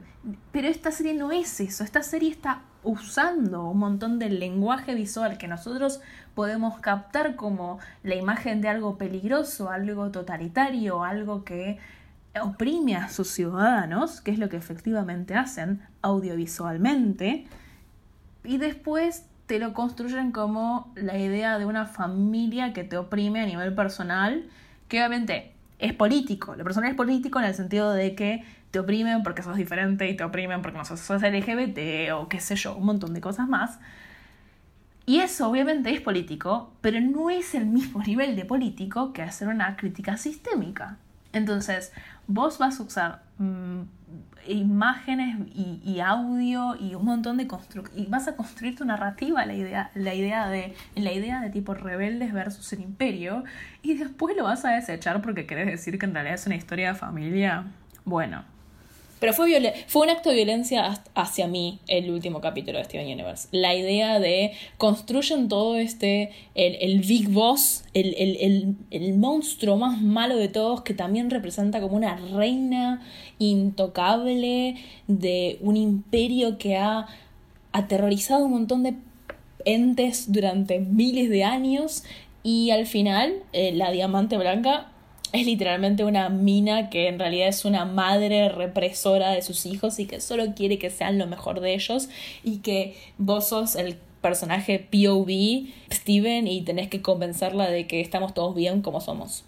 S2: Pero esta serie no es eso, esta serie está usando un montón del lenguaje visual que nosotros podemos captar como la imagen de algo peligroso, algo totalitario, algo que oprime a sus ciudadanos, que es lo que efectivamente hacen audiovisualmente, y después te lo construyen como la idea de una familia que te oprime a nivel personal, que obviamente es político. Lo personal es político en el sentido de que te oprimen porque sos diferente y te oprimen porque no sos LGBT o qué sé yo, un montón de cosas más. Y eso obviamente es político, pero no es el mismo nivel de político que hacer una crítica sistémica. Entonces, vos vas a usar mm, imágenes y, audio y un montón de y vas a construir tu narrativa la idea la idea de la idea de tipo rebeldes versus el imperio y después lo vas a desechar porque querés decir que en realidad es una historia de familia. Bueno pero fue, fue un acto de violencia hacia mí el último capítulo de Steven Universe. La idea de construyen todo este, el, el Big Boss, el, el, el, monstruo más malo de todos, que también representa como una reina intocable de un imperio que ha aterrorizado un montón de entes durante miles de años. Y al final, eh, la diamante blanca es literalmente una mina que en realidad es una madre represora de sus hijos y que solo quiere que sean lo mejor de ellos y que vos sos el personaje POV, Steven, y tenés que convencerla de que estamos todos bien como somos.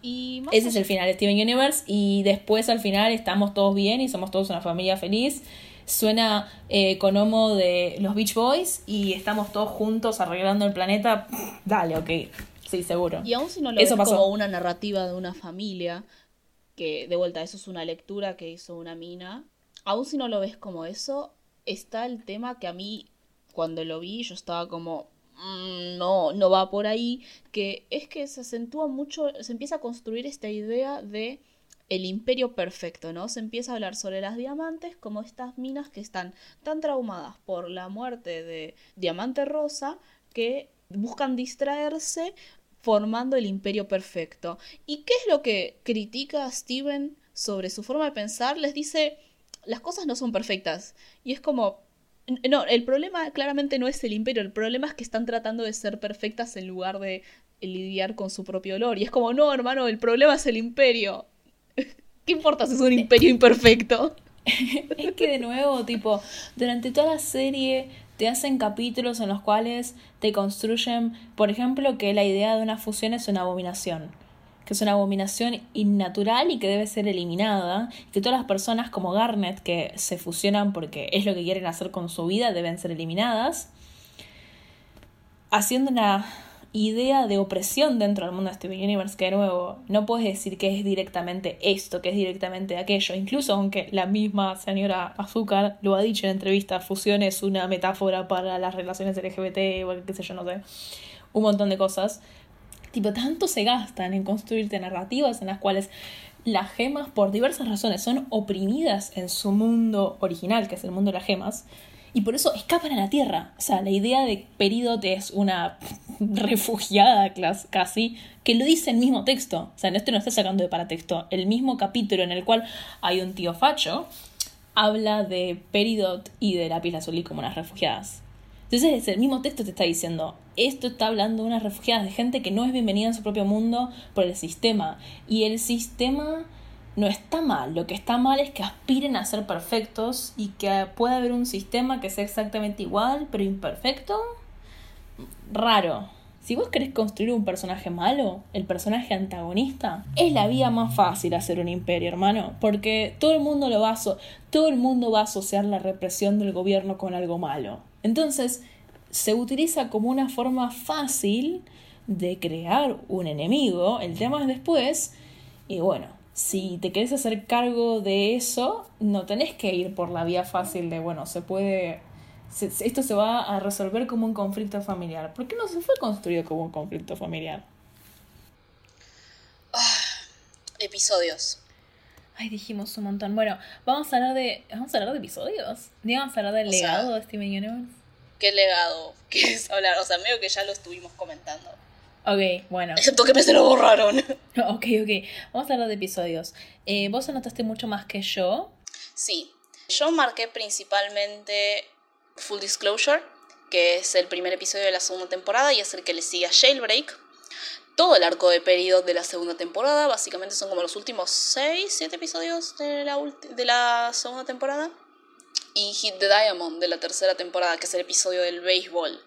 S2: Y Ese es el final de Steven Universe y después al final estamos todos bien y somos todos una familia feliz. Suena eh, con homo de los Beach Boys y estamos todos juntos arreglando el planeta. Dale, ok. Sí, seguro.
S1: Y aún si no lo ves como una narrativa de una familia, que de vuelta, eso es una lectura que hizo una mina, aún si no lo ves como eso, está el tema que a mí, cuando lo vi, yo estaba como, mm, no, no va por ahí, que es que se acentúa mucho, se empieza a construir esta idea de el imperio perfecto, ¿no? Se empieza a hablar sobre las diamantes como estas minas que están tan traumadas por la muerte de Diamante Rosa que buscan distraerse formando el imperio perfecto. ¿Y qué es lo que critica Steven sobre su forma de pensar? Les dice, las cosas no son perfectas. Y es como, no, el problema claramente no es el imperio, el problema es que están tratando de ser perfectas en lugar de lidiar con su propio olor. Y es como, no, hermano, el problema es el imperio. (laughs) ¿Qué importa si es un imperio imperfecto? (laughs)
S2: es que de nuevo, tipo, durante toda la serie te hacen capítulos en los cuales te construyen, por ejemplo, que la idea de una fusión es una abominación, que es una abominación innatural y que debe ser eliminada, que todas las personas como Garnet que se fusionan porque es lo que quieren hacer con su vida deben ser eliminadas, haciendo una idea de opresión dentro del mundo de Steven Universe, que de nuevo no puedes decir que es directamente esto, que es directamente aquello, incluso aunque la misma señora Azúcar lo ha dicho en entrevista, fusión es una metáfora para las relaciones LGBT o qué sé yo, no sé, un montón de cosas. Tipo, tanto se gastan en construirte narrativas en las cuales las gemas, por diversas razones, son oprimidas en su mundo original, que es el mundo de las gemas, y por eso escapan a la Tierra. O sea, la idea de Peridot es una (laughs) refugiada casi, que lo dice el mismo texto. O sea, esto no está sacando de paratexto. El mismo capítulo en el cual hay un tío facho habla de Peridot y de la piel azul como unas refugiadas. Entonces, el mismo texto te está diciendo, esto está hablando de unas refugiadas, de gente que no es bienvenida en su propio mundo por el sistema. Y el sistema no está mal. Lo que está mal es que aspiren a ser perfectos y que pueda haber un sistema que sea exactamente igual, pero imperfecto. Raro. Si vos querés construir un personaje malo, el personaje antagonista, es la vía más fácil hacer un imperio, hermano, porque todo el mundo lo va a todo el mundo va a asociar la represión del gobierno con algo malo. Entonces, se utiliza como una forma fácil de crear un enemigo. El tema es después y bueno, si te querés hacer cargo de eso, no tenés que ir por la vía fácil de, bueno, se puede, esto se va a resolver como un conflicto familiar. ¿Por qué no se fue construido como un conflicto familiar?
S1: Ah, episodios.
S2: Ay, dijimos un montón. Bueno, vamos a hablar de. ¿Vamos a hablar de episodios? ¿Vamos a hablar del legado de Steven Universe?
S1: ¿Qué legado (laughs) quieres hablar? O sea, medio que ya lo estuvimos comentando.
S2: Ok, bueno. (laughs)
S1: Excepto que me se lo borraron.
S2: ok, ok. Vamos a hablar de episodios. Eh, ¿Vos anotaste mucho más que yo?
S1: Sí. Yo marqué principalmente Full Disclosure, que es el primer episodio de la segunda temporada y es el que le sigue a Jailbreak. Todo el arco de periodo de la segunda temporada, básicamente son como los últimos 6, 7 episodios de la, de la segunda temporada. Y Hit the Diamond de la tercera temporada, que es el episodio del béisbol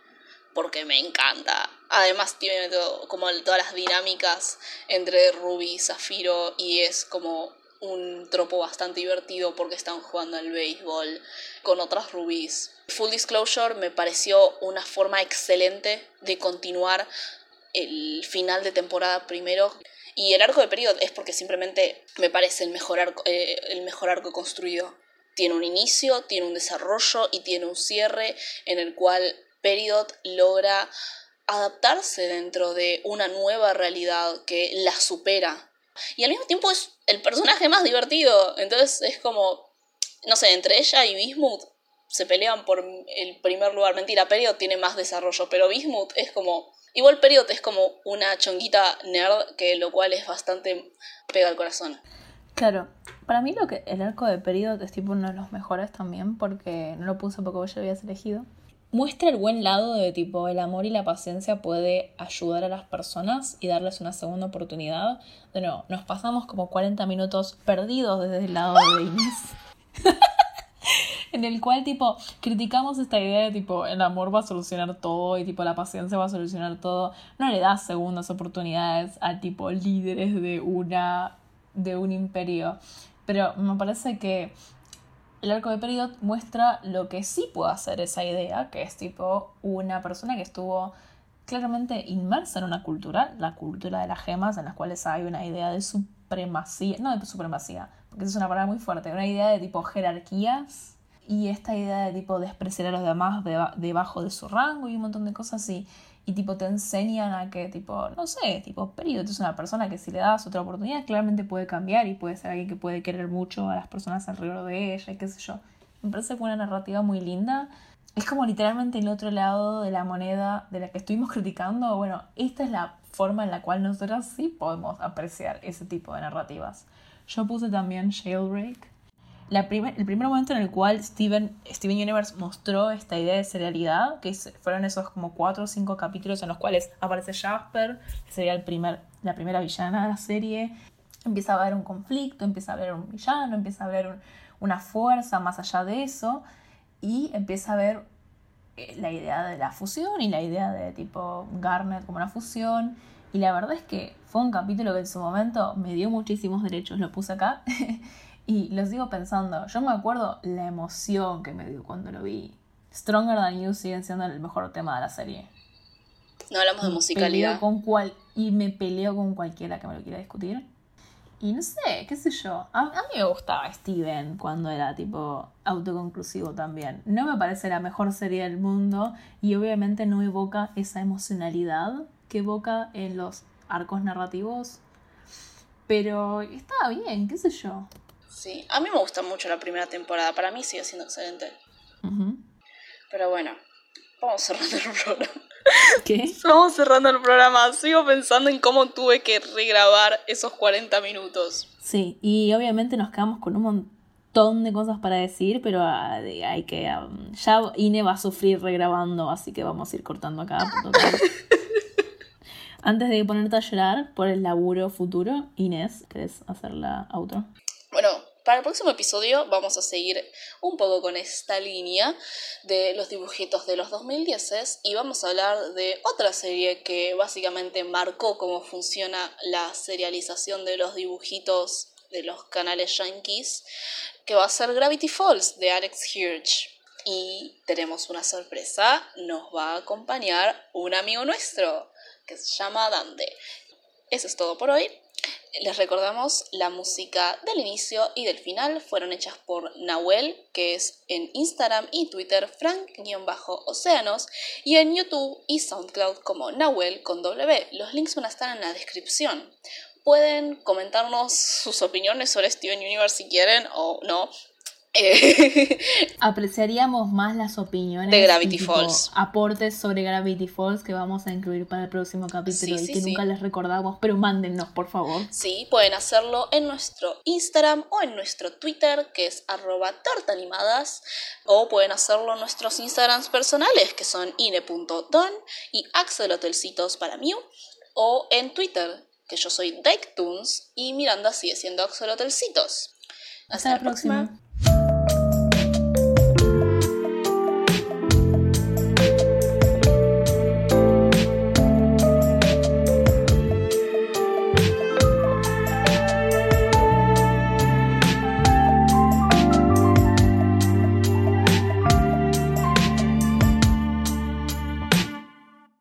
S1: porque me encanta. Además tiene como todas las dinámicas entre Ruby y Zafiro y es como un tropo bastante divertido porque están jugando al béisbol con otras Rubis. Full Disclosure me pareció una forma excelente de continuar el final de temporada primero Y el arco de Period es porque simplemente me parece el mejor arco, eh, el mejor arco construido. Tiene un inicio, tiene un desarrollo y tiene un cierre en el cual Period logra adaptarse dentro de una nueva realidad que la supera. Y al mismo tiempo es el personaje más divertido. Entonces es como, no sé, entre ella y Bismuth se pelean por el primer lugar. Mentira, Period tiene más desarrollo, pero Bismuth es como... Igual Period es como una chonguita nerd, que lo cual es bastante pega al corazón.
S2: Claro, para mí lo que el arco de Period es tipo uno de los mejores también, porque no lo puse porque vos ya habías elegido muestra el buen lado de tipo el amor y la paciencia puede ayudar a las personas y darles una segunda oportunidad. De nos pasamos como 40 minutos perdidos desde el lado de Inés. (laughs) en el cual tipo criticamos esta idea de tipo el amor va a solucionar todo y tipo la paciencia va a solucionar todo. No le das segundas oportunidades a tipo líderes de una de un imperio. Pero me parece que el arco de Peridot muestra lo que sí puede hacer esa idea, que es tipo una persona que estuvo claramente inmersa en una cultura, la cultura de las gemas, en las cuales hay una idea de supremacía, no de supremacía, porque es una palabra muy fuerte, una idea de tipo jerarquías y esta idea de tipo despreciar a los demás debajo de su rango y un montón de cosas así y tipo te enseñan a que tipo, no sé, tipo, Peridot es una persona que si le das otra oportunidad claramente puede cambiar y puede ser alguien que puede querer mucho a las personas alrededor de ella y qué sé yo. Me parece que una narrativa muy linda. Es como literalmente el otro lado de la moneda de la que estuvimos (laughs) criticando. Bueno, esta es la forma en la cual nosotros sí podemos apreciar ese tipo de narrativas. Yo puse también Jailbreak el primer momento en el cual Steven, Steven Universe mostró esta idea de serialidad, que fueron esos como cuatro o cinco capítulos en los cuales aparece Jasper, que sería el primer, la primera villana de la serie, empieza a haber un conflicto, empieza a haber un villano, empieza a haber una fuerza más allá de eso, y empieza a ver eh, la idea de la fusión y la idea de tipo Garnet como una fusión. Y la verdad es que fue un capítulo que en su momento me dio muchísimos derechos, lo puse acá. (laughs) Y lo sigo pensando. Yo me acuerdo la emoción que me dio cuando lo vi. Stronger Than You sigue siendo el mejor tema de la serie.
S1: No hablamos de musicalidad.
S2: Con cual, y me peleo con cualquiera que me lo quiera discutir. Y no sé, qué sé yo. A, mí me gustaba Steven cuando era tipo autoconclusivo también. No me parece la mejor serie del mundo y obviamente no evoca esa emocionalidad que evoca en los arcos narrativos. Pero estaba bien, qué sé yo.
S1: Sí, a mí me gusta mucho la primera temporada, para mí sigue siendo excelente. Pero bueno, vamos cerrando el programa.
S2: ¿Qué? (laughs)
S1: Vamos cerrando el programa. Sigo pensando en cómo tuve que regrabar esos 40 minutos.
S2: Sí, y obviamente nos quedamos con un montón de cosas para decir, pero ah, hay que. Um, ya Ine va a sufrir regrabando, así que vamos a ir cortando acá. (laughs) Antes de ponerte a llorar por el laburo futuro, Inés, ¿querés hacer la outro?
S1: Bueno, para el próximo episodio vamos a seguir un poco con esta línea de los dibujitos de los 2010 y vamos a hablar de otra serie que básicamente marcó cómo funciona la serialización de los dibujitos de los canales yankees, que va a ser Gravity Falls de Alex Hirsch. Y tenemos una sorpresa, nos va a acompañar un amigo nuestro que se llama Dante. Eso es todo por hoy. Les recordamos, la música del inicio y del final fueron hechas por Nahuel, que es en Instagram y Twitter frank-océanos, y en YouTube y SoundCloud como Nahuel con W. Los links van a estar en la descripción. Pueden comentarnos sus opiniones sobre Steven Universe si quieren o no,
S2: eh, (laughs) Apreciaríamos más las opiniones
S1: de Gravity Falls.
S2: Aportes sobre Gravity Falls que vamos a incluir para el próximo capítulo y que nunca les recordamos, pero mándennos, por favor.
S1: Sí, pueden hacerlo en nuestro Instagram o en nuestro Twitter, que es arroba tortanimadas, o pueden hacerlo en nuestros Instagrams personales, que son ine.don y Axel Hotelcitos para mí, o en Twitter, que yo soy DikeTunes y Miranda sigue siendo Axel Hotelcitos.
S2: Hasta, la próxima.